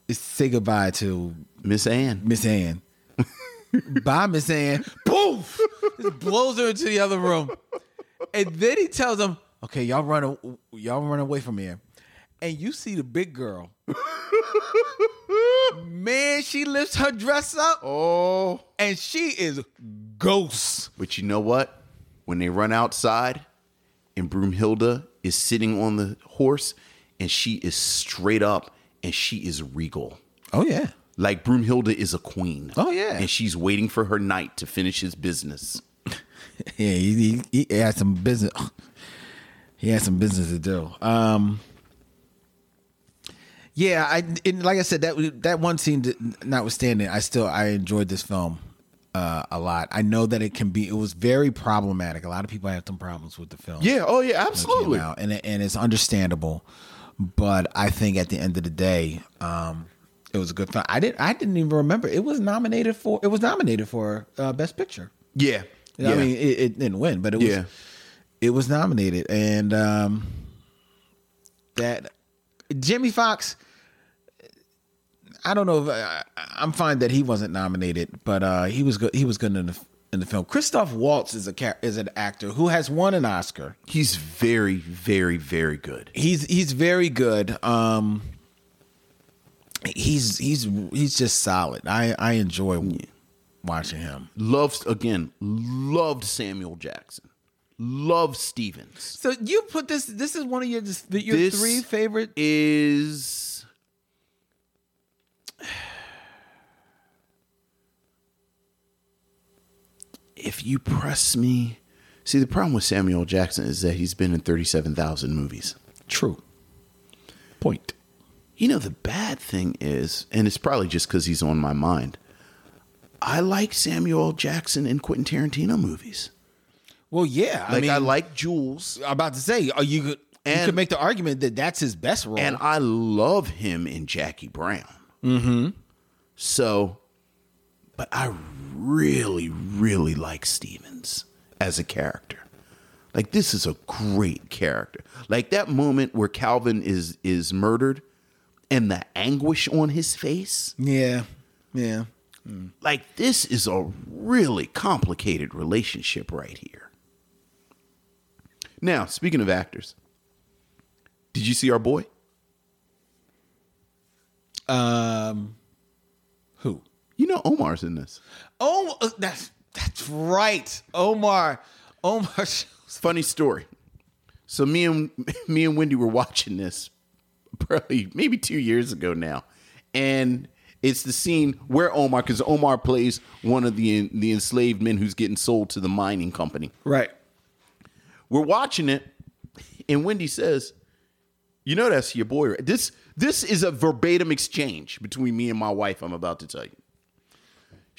[SPEAKER 1] say goodbye to
[SPEAKER 2] Miss Anne.
[SPEAKER 1] Miss Ann. Bye, Miss Ann. Poof! Just blows her into the other room. And then he tells them, okay, y'all run y'all run away from here. And you see the big girl. Man, she lifts her dress up
[SPEAKER 2] Oh.
[SPEAKER 1] and she is ghost.
[SPEAKER 2] But you know what? When they run outside and Broomhilda is sitting on the horse and she is straight up and she is regal.
[SPEAKER 1] Oh yeah.
[SPEAKER 2] Like Broomhilda is a queen.
[SPEAKER 1] Oh, yeah.
[SPEAKER 2] And she's waiting for her knight to finish his business.
[SPEAKER 1] Yeah, he, he, he had some business. He had some business to do. Um, yeah, I and like I said that that one scene notwithstanding, I still I enjoyed this film uh, a lot. I know that it can be. It was very problematic. A lot of people have some problems with the film.
[SPEAKER 2] Yeah, oh yeah, absolutely.
[SPEAKER 1] out, and it- and it's understandable. But I think at the end of the day, um, it was a good film. I didn't I didn't even remember it was nominated for it was nominated for uh, best picture.
[SPEAKER 2] Yeah.
[SPEAKER 1] I
[SPEAKER 2] yeah.
[SPEAKER 1] mean, it, it didn't win, but it was
[SPEAKER 2] Yeah.
[SPEAKER 1] it was nominated, and um, that Jimmy Foxx. I don't know if I, I'm fine that he wasn't nominated, but uh, he was good. He was good in the in the film. Christoph Waltz is a is an actor who has won an Oscar.
[SPEAKER 2] He's very, very, very good.
[SPEAKER 1] He's he's very good. Um, he's he's he's just solid. I I enjoy watching him.
[SPEAKER 2] Loved again, loved Samuel Jackson. Loved Stevens.
[SPEAKER 1] So you put this. This is one of your your
[SPEAKER 2] This
[SPEAKER 1] three favorite.
[SPEAKER 2] is if you press me see the problem with samuel jackson is that he's been in 37000 movies
[SPEAKER 1] True. Point.
[SPEAKER 2] You know, the bad thing is, and it's probably just because he's on my mind. I like Samuel Jackson in Quentin Tarantino movies.
[SPEAKER 1] Well, yeah.
[SPEAKER 2] Like I,
[SPEAKER 1] mean, I
[SPEAKER 2] like Jules,
[SPEAKER 1] I'm about to say, are you could you
[SPEAKER 2] And-
[SPEAKER 1] could make the argument that that's his best role.
[SPEAKER 2] and I love him in Jackie Brown. Mm-hmm. So, but I really, really like Stevens as a character. Like this is a great character. Like that moment where Calvin is is murdered, and the anguish on his face.
[SPEAKER 1] yeah, yeah.
[SPEAKER 2] like this is a really complicated relationship right here. Now, speaking of actors, did you see our boy?
[SPEAKER 1] Um?
[SPEAKER 2] You know Omar's in this.
[SPEAKER 1] Oh, uh, that's that's right. Omar. Omar.
[SPEAKER 2] Funny story. So me and me and Wendy were watching this probably maybe two years ago now, and it's the scene where Omar, because Omar plays one of the the enslaved men who's getting sold to the mining company.
[SPEAKER 1] Right.
[SPEAKER 2] We're watching it, and Wendy says, "You know that's your boy." Right? This this is a verbatim exchange between me and my wife. I'm about to tell you.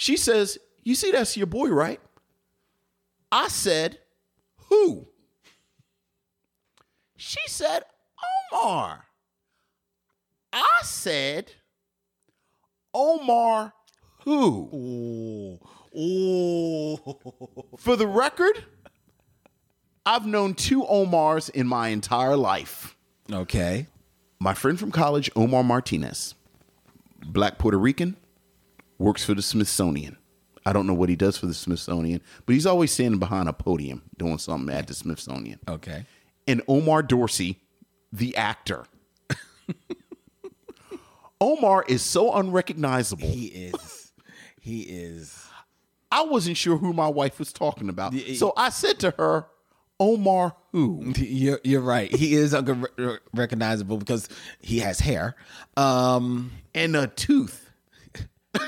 [SPEAKER 2] She says, "You see that's your boy, right?" I said, "Who?" She said, "Omar." I said, "Omar, who?"
[SPEAKER 1] Oh.
[SPEAKER 2] For the record, I've known two Omars in my entire life.
[SPEAKER 1] Okay.
[SPEAKER 2] My friend from college, Omar Martinez, black Puerto Rican, works for the Smithsonian. I don't know what he does for the Smithsonian, but he's always standing behind a podium doing something at the Smithsonian.
[SPEAKER 1] Okay.
[SPEAKER 2] And Omar Dorsey, the actor. Omar is so unrecognizable.
[SPEAKER 1] He is. He is.
[SPEAKER 2] I wasn't sure who my wife was talking about. So I said to her, Omar who?
[SPEAKER 1] You're you're right. He is unrecognizable because he has hair. Um.
[SPEAKER 2] And a tooth.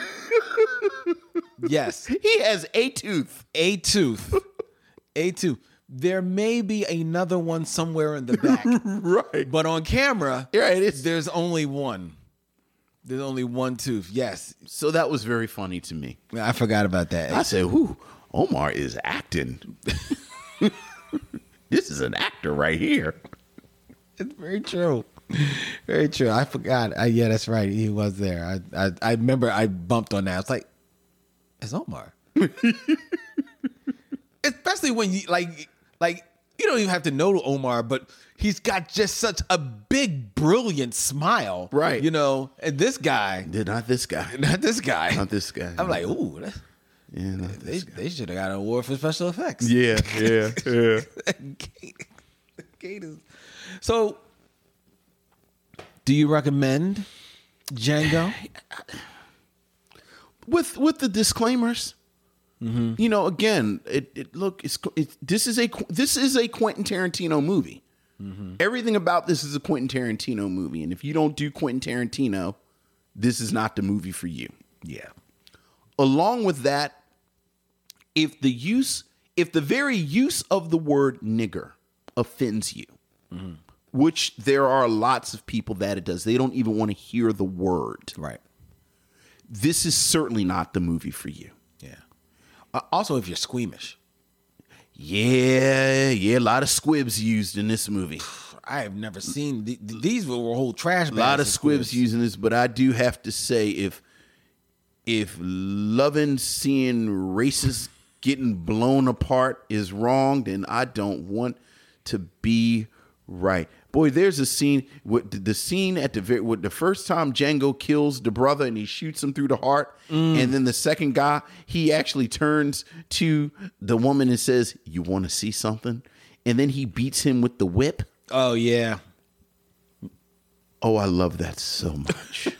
[SPEAKER 1] Yes.
[SPEAKER 2] He has a tooth.
[SPEAKER 1] A tooth. A tooth. There may be another one somewhere in the back,
[SPEAKER 2] Right.
[SPEAKER 1] but on camera,
[SPEAKER 2] Yeah, it is.
[SPEAKER 1] there's only one. There's only one tooth. Yes,
[SPEAKER 2] So that was very funny to me.
[SPEAKER 1] I forgot about that.
[SPEAKER 2] I said, "Who? Omar is acting. this is an actor right here."
[SPEAKER 1] It's very true. Very true. I forgot. Uh, yeah, that's right. He was there. I, I I remember I bumped on that. It's like, it's Omar. Especially when you like like you don't even have to know Omar, but he's got just such a big, brilliant smile.
[SPEAKER 2] Right.
[SPEAKER 1] You know, and this guy,
[SPEAKER 2] Did not this guy.
[SPEAKER 1] not this guy.
[SPEAKER 2] Not this guy.
[SPEAKER 1] I'm like, ooh, that,
[SPEAKER 2] yeah,
[SPEAKER 1] they, they should have got an award for special effects.
[SPEAKER 2] Yeah, yeah, yeah.
[SPEAKER 1] Is- So, do you recommend Django?
[SPEAKER 2] with with the disclaimers.
[SPEAKER 1] Mm-hmm.
[SPEAKER 2] You know, again, it, it look it's, it, this is a this is a Quentin Tarantino movie.
[SPEAKER 1] Mm-hmm.
[SPEAKER 2] Everything about this is a Quentin Tarantino movie, and if you don't do Quentin Tarantino, this is not the movie for you.
[SPEAKER 1] Yeah.
[SPEAKER 2] Along with that, if the use, if the very use of the word nigger offends you, which there are lots of people that it does, they don't even want to hear the word.
[SPEAKER 1] Right.
[SPEAKER 2] This is certainly not the movie for you.
[SPEAKER 1] Yeah. Uh, also, if you're squeamish,
[SPEAKER 2] Yeah, yeah, a lot of squibs used in this movie.
[SPEAKER 1] I have never seen th- th- these were whole trash. Bags.
[SPEAKER 2] A lot of squibs using this, but I do have to say if if loving seeing races getting blown apart is wrong, then I don't want to be right. Boy, there's a scene with the scene at the very with the first time Django kills the brother and he shoots him through the heart, mm. and then the second guy he actually turns to the woman and says, "You want to see something?" And then he beats him with the whip.
[SPEAKER 1] Oh yeah.
[SPEAKER 2] Oh, I love that so much.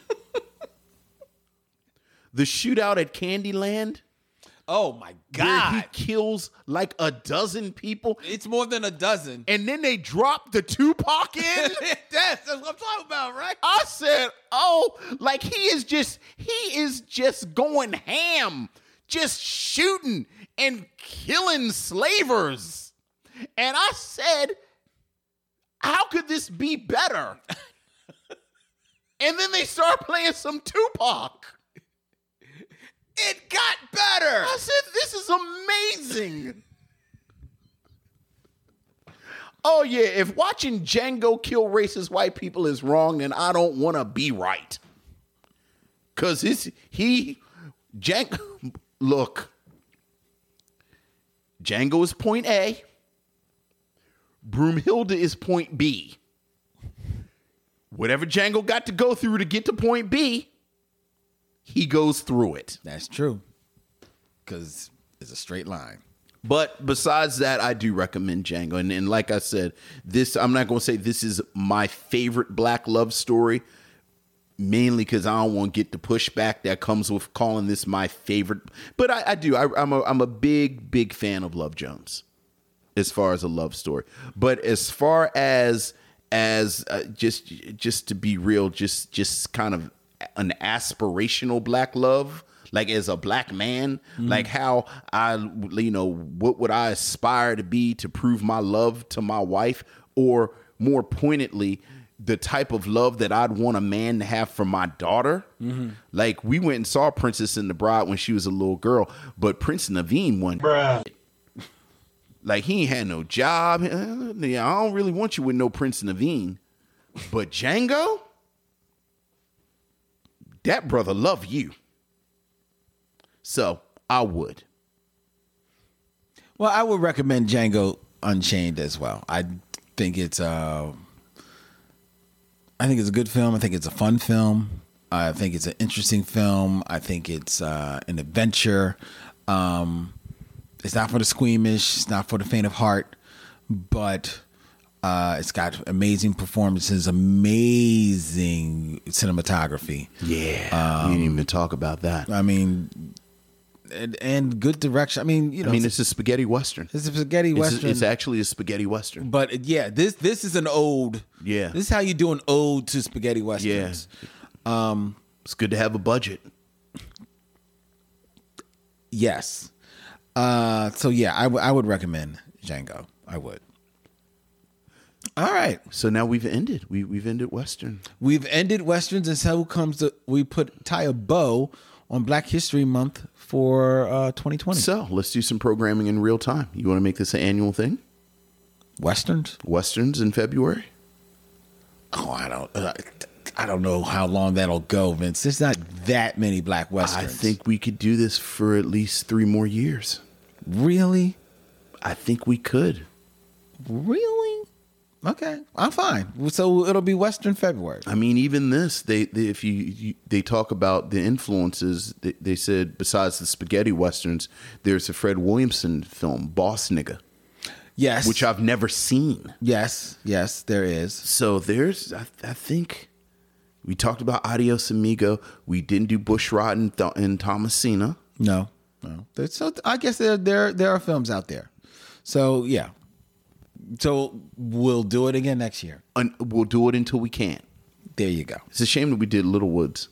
[SPEAKER 2] the shootout at Candyland,
[SPEAKER 1] Oh my
[SPEAKER 2] where he
[SPEAKER 1] god.
[SPEAKER 2] kills like a dozen people,
[SPEAKER 1] It's more than a dozen.
[SPEAKER 2] and then they drop the Tupac in.
[SPEAKER 1] That's what I'm talking about, right?
[SPEAKER 2] I said, "Oh, like he is just he is just going ham, just shooting and killing slavers." And I said, "How could this be better?" And then they start playing some Tupac.
[SPEAKER 1] It got better.
[SPEAKER 2] I said, this is amazing. oh, yeah. If watching Django kill racist white people is wrong, then I don't want to be right. Because he, Django, look, Django is point A, Broomhilda is point B. Whatever Django got to go through to get to point B, he goes through it.
[SPEAKER 1] That's true. Because it's a straight line.
[SPEAKER 2] But besides that, I do recommend Django. And, and like I said, this I'm not going to say this is my favorite black love story, mainly because I don't want to get the pushback that comes with calling this my favorite. But I, I do. I, I'm a I'm a big big fan of Love Jones, as far as a love story. But as far as as uh, just just to be real, just just kind of an aspirational black love like as a black man mm-hmm. like how i you know what would i aspire to be to prove my love to my wife? Or more pointedly the type of love that i'd want a man to have for my daughter? Mm-hmm. Like we went and saw princess and the bride when she was a little girl but prince naveen one Bruh. like he ain't had no job. Yeah, i don't really want you with no prince naveen. But django that brother love you. So I would.
[SPEAKER 1] Well, I would recommend Django Unchained as well. I think it's uh I think it's a good film. I think it's a fun film. I think it's an interesting film. I think it's uh, an adventure. Um, it's not for the squeamish. It's not for the faint of heart, but uh, it's got amazing performances, amazing cinematography.
[SPEAKER 2] Yeah. we didn't even talk about that.
[SPEAKER 1] I mean, and, and good direction. I mean, you know,
[SPEAKER 2] I mean, it's a spaghetti western.
[SPEAKER 1] it's a spaghetti
[SPEAKER 2] It's,
[SPEAKER 1] western.
[SPEAKER 2] it's actually a spaghetti western.
[SPEAKER 1] But yeah, this this is an ode.
[SPEAKER 2] Yeah.
[SPEAKER 1] This is how you do an ode to spaghetti westerns.
[SPEAKER 2] Yeah, It's good to have a budget.
[SPEAKER 1] Yes. Uh so yeah, I, w- I would recommend Django. I would. All right.
[SPEAKER 2] So now we've ended. We we've ended western.
[SPEAKER 1] We've ended westerns and so comes the we put tie a bow on Black History Month for uh 2020.
[SPEAKER 2] So let's do some programming in real time. You want to make this an annual thing?
[SPEAKER 1] westerns?
[SPEAKER 2] Westerns in February.
[SPEAKER 1] Oh, I don't uh, I don't know how long that'll go, Vince. There's not that many black westerns.
[SPEAKER 2] I think we could do this for at least three more years.
[SPEAKER 1] really?
[SPEAKER 2] I think we could.
[SPEAKER 1] Really? Okay, I'm fine. So it'll be Western February.
[SPEAKER 2] I mean, even this, they, they if you, you they talk about the influences. They, they said besides the spaghetti westerns, there's a Fred Williamson film, Boss Nigga,
[SPEAKER 1] Yes.
[SPEAKER 2] which I've never seen.
[SPEAKER 1] yes, yes, there is.
[SPEAKER 2] So there's, I, I think, we talked about Adios Amigo. We didn't do Bushrod and, Th- and Thomasina.
[SPEAKER 1] No, no. There's, so I guess there there there are films out there. So yeah. So we'll do it again next year.
[SPEAKER 2] Un- we'll do it until we can't.
[SPEAKER 1] There you go.
[SPEAKER 2] It's a shame that we did Little Woods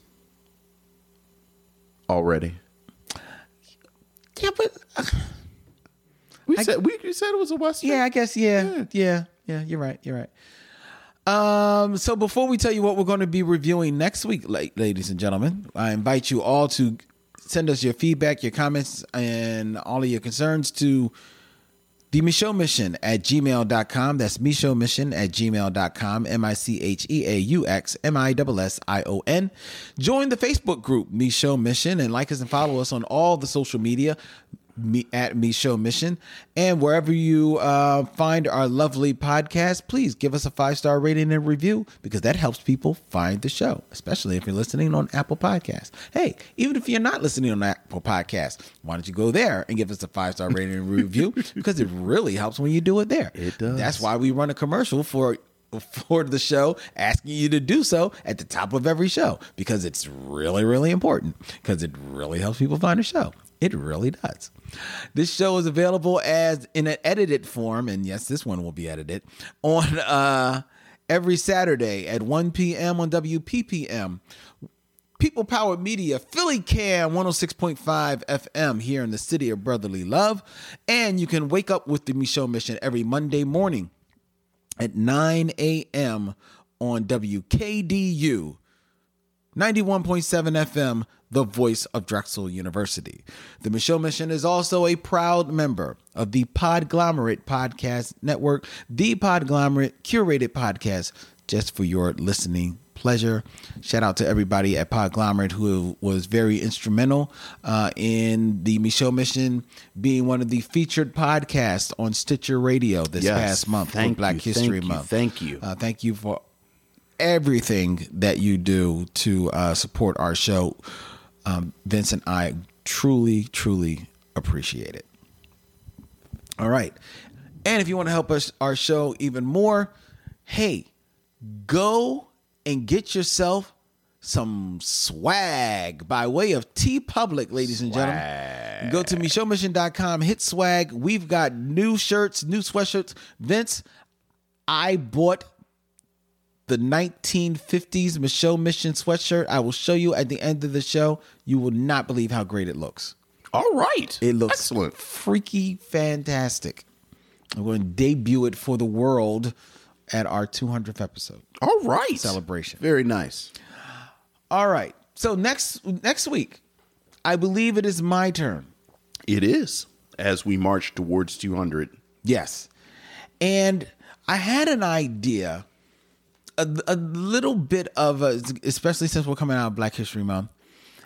[SPEAKER 2] already.
[SPEAKER 1] Yeah, but uh,
[SPEAKER 2] We said we, we said it was a western.
[SPEAKER 1] yeah, I guess yeah, yeah, yeah. You're right. You're right. Um, so before we tell you what we're going to be reviewing next week, ladies and gentlemen, I invite you all to send us your feedback, your comments, and all of your concerns to the Micheaux Mission at gmail.com. That's Micheaux Mission at gmail.com. M I C H E A U X M I S S I O N. Join the Facebook group, Micheaux Mission, and like us and follow us on all the social media me at Micheaux Mission. And wherever you uh, find our lovely podcast, please give us a five star rating and review because that helps people find the show, especially if you're listening on Apple Podcasts. Hey, even if you're not listening on Apple Podcasts, why don't you go there and give us a five star rating and review because it really helps when you do it there.
[SPEAKER 2] It does.
[SPEAKER 1] That's why we run a commercial for for the show asking you to do so at the top of every show because it's really really important because it really helps people find the show it really does this show is available as in an edited form and yes this one will be edited on uh every saturday at 1 p.m on wppm People Power Media, Philly Cam 106.5 FM here in the city of brotherly love. And you can wake up with the Micheaux Mission every Monday morning at 9 a.m. on WKDU 91.7 FM, the voice of Drexel University. The Micheaux Mission is also a proud member of the Podglomerate Podcast Network, the Podglomerate curated podcast just for your listening pleasure. Shout out to everybody at Podglomerate who was very instrumental uh, in the Micheaux Mission being one of the featured podcasts on Stitcher Radio this
[SPEAKER 2] Yes.
[SPEAKER 1] past month for
[SPEAKER 2] Thank
[SPEAKER 1] Black
[SPEAKER 2] you,
[SPEAKER 1] History
[SPEAKER 2] thank you,
[SPEAKER 1] Month.
[SPEAKER 2] thank you.
[SPEAKER 1] Uh, thank you for everything that you do to uh, support our show. Um, Vince and I truly, truly appreciate it. All right. And if you want to help us our show even more, hey, go and get yourself some swag by way of TeePublic, ladies and gentlemen. Go to micheauxmission.com, hit swag. We've got new shirts, new sweatshirts. Vince, I bought the 1950s Micheaux Mission sweatshirt. I will show you at the end of the show. You will not believe how great it looks.
[SPEAKER 2] All right.
[SPEAKER 1] It looks
[SPEAKER 2] excellent.
[SPEAKER 1] freaky fantastic. I'm going to debut it for the world at our 200th episode.
[SPEAKER 2] All right.
[SPEAKER 1] Celebration.
[SPEAKER 2] Very nice.
[SPEAKER 1] All right. So next next week, I believe it is my turn.
[SPEAKER 2] It is as we march towards 200.
[SPEAKER 1] Yes. And I had an idea, a, a little bit of, a, especially since we're coming out of Black History Month.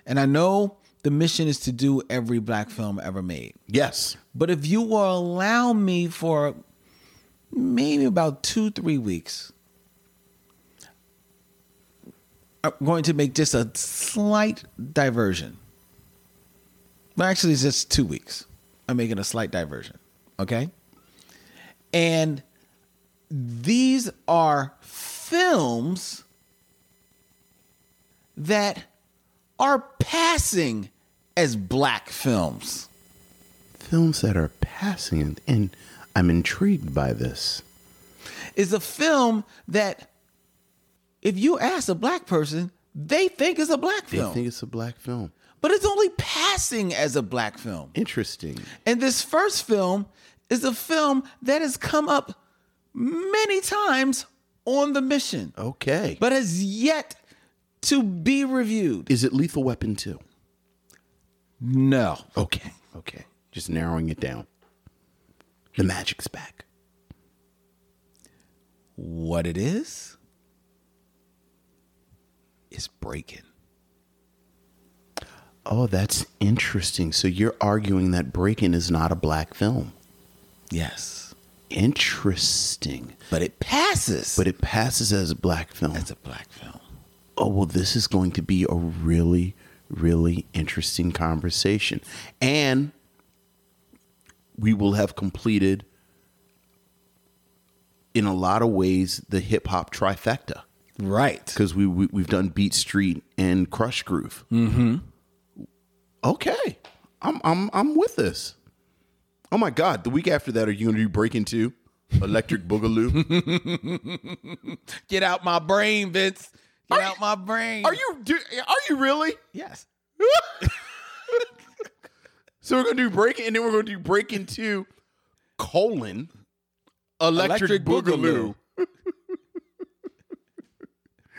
[SPEAKER 1] And I know the mission is to do every black film ever made.
[SPEAKER 2] Yes.
[SPEAKER 1] But if you will allow me for maybe about two, three weeks, I'm going to make just a slight diversion. Well, actually, it's just two weeks. I'm making a slight diversion. Okay. And these are films that are passing as black films.
[SPEAKER 2] Films that are passing, and I'm intrigued by this.
[SPEAKER 1] is a film that if you ask a black person, they think is a black
[SPEAKER 2] They
[SPEAKER 1] film.
[SPEAKER 2] think it's a black film.
[SPEAKER 1] but it's only passing as a black film.
[SPEAKER 2] Interesting.
[SPEAKER 1] And this first film is a film that has come up many times on the mission,
[SPEAKER 2] Okay.
[SPEAKER 1] but has yet to be reviewed.
[SPEAKER 2] is it Lethal Weapon 2?
[SPEAKER 1] No.
[SPEAKER 2] Okay. Okay. Just narrowing it down. The magic's back.
[SPEAKER 1] What it is is breaking.
[SPEAKER 2] Oh, that's interesting. So you're arguing that Breaking is not a black film.
[SPEAKER 1] Yes.
[SPEAKER 2] Interesting.
[SPEAKER 1] But it passes
[SPEAKER 2] But it passes as a black film.
[SPEAKER 1] as a black film.
[SPEAKER 2] Oh, well, this is going to be a really, really interesting conversation. And we will have completed, in a lot of ways, the hip hop trifecta
[SPEAKER 1] Right.
[SPEAKER 2] because we, we, we've done Beat Street and Krush Groove. Mm-hmm. Okay. I'm, I'm, I'm with this. Oh my God. The week after that, are you going to do Breaking Two? Electric Boogaloo?
[SPEAKER 1] Get out my brain, Vince. Get
[SPEAKER 2] Are
[SPEAKER 1] out
[SPEAKER 2] you-
[SPEAKER 1] my brain.
[SPEAKER 2] Are you do, are you really?
[SPEAKER 1] Yes.
[SPEAKER 2] So we're gonna do breaking, and then we're gonna do breaking two, colon, electric,
[SPEAKER 1] Electric
[SPEAKER 2] boogaloo.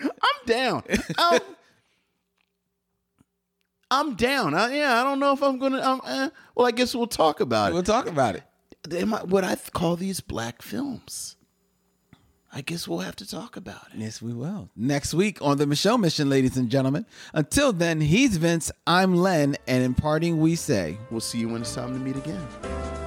[SPEAKER 2] I'm down. Um, I'm down. I, yeah, I don't know if I'm gonna. Um, eh, well, I guess we'll talk about it.
[SPEAKER 1] We'll talk about it.
[SPEAKER 2] Am I, what I call these black films? I guess we'll have to talk about it.
[SPEAKER 1] Yes, we will. Next week on the Micheaux Mission, ladies and gentlemen. Until then, he's Vince, I'm Len, and in parting, we say.
[SPEAKER 2] We'll see you when it's time to meet again.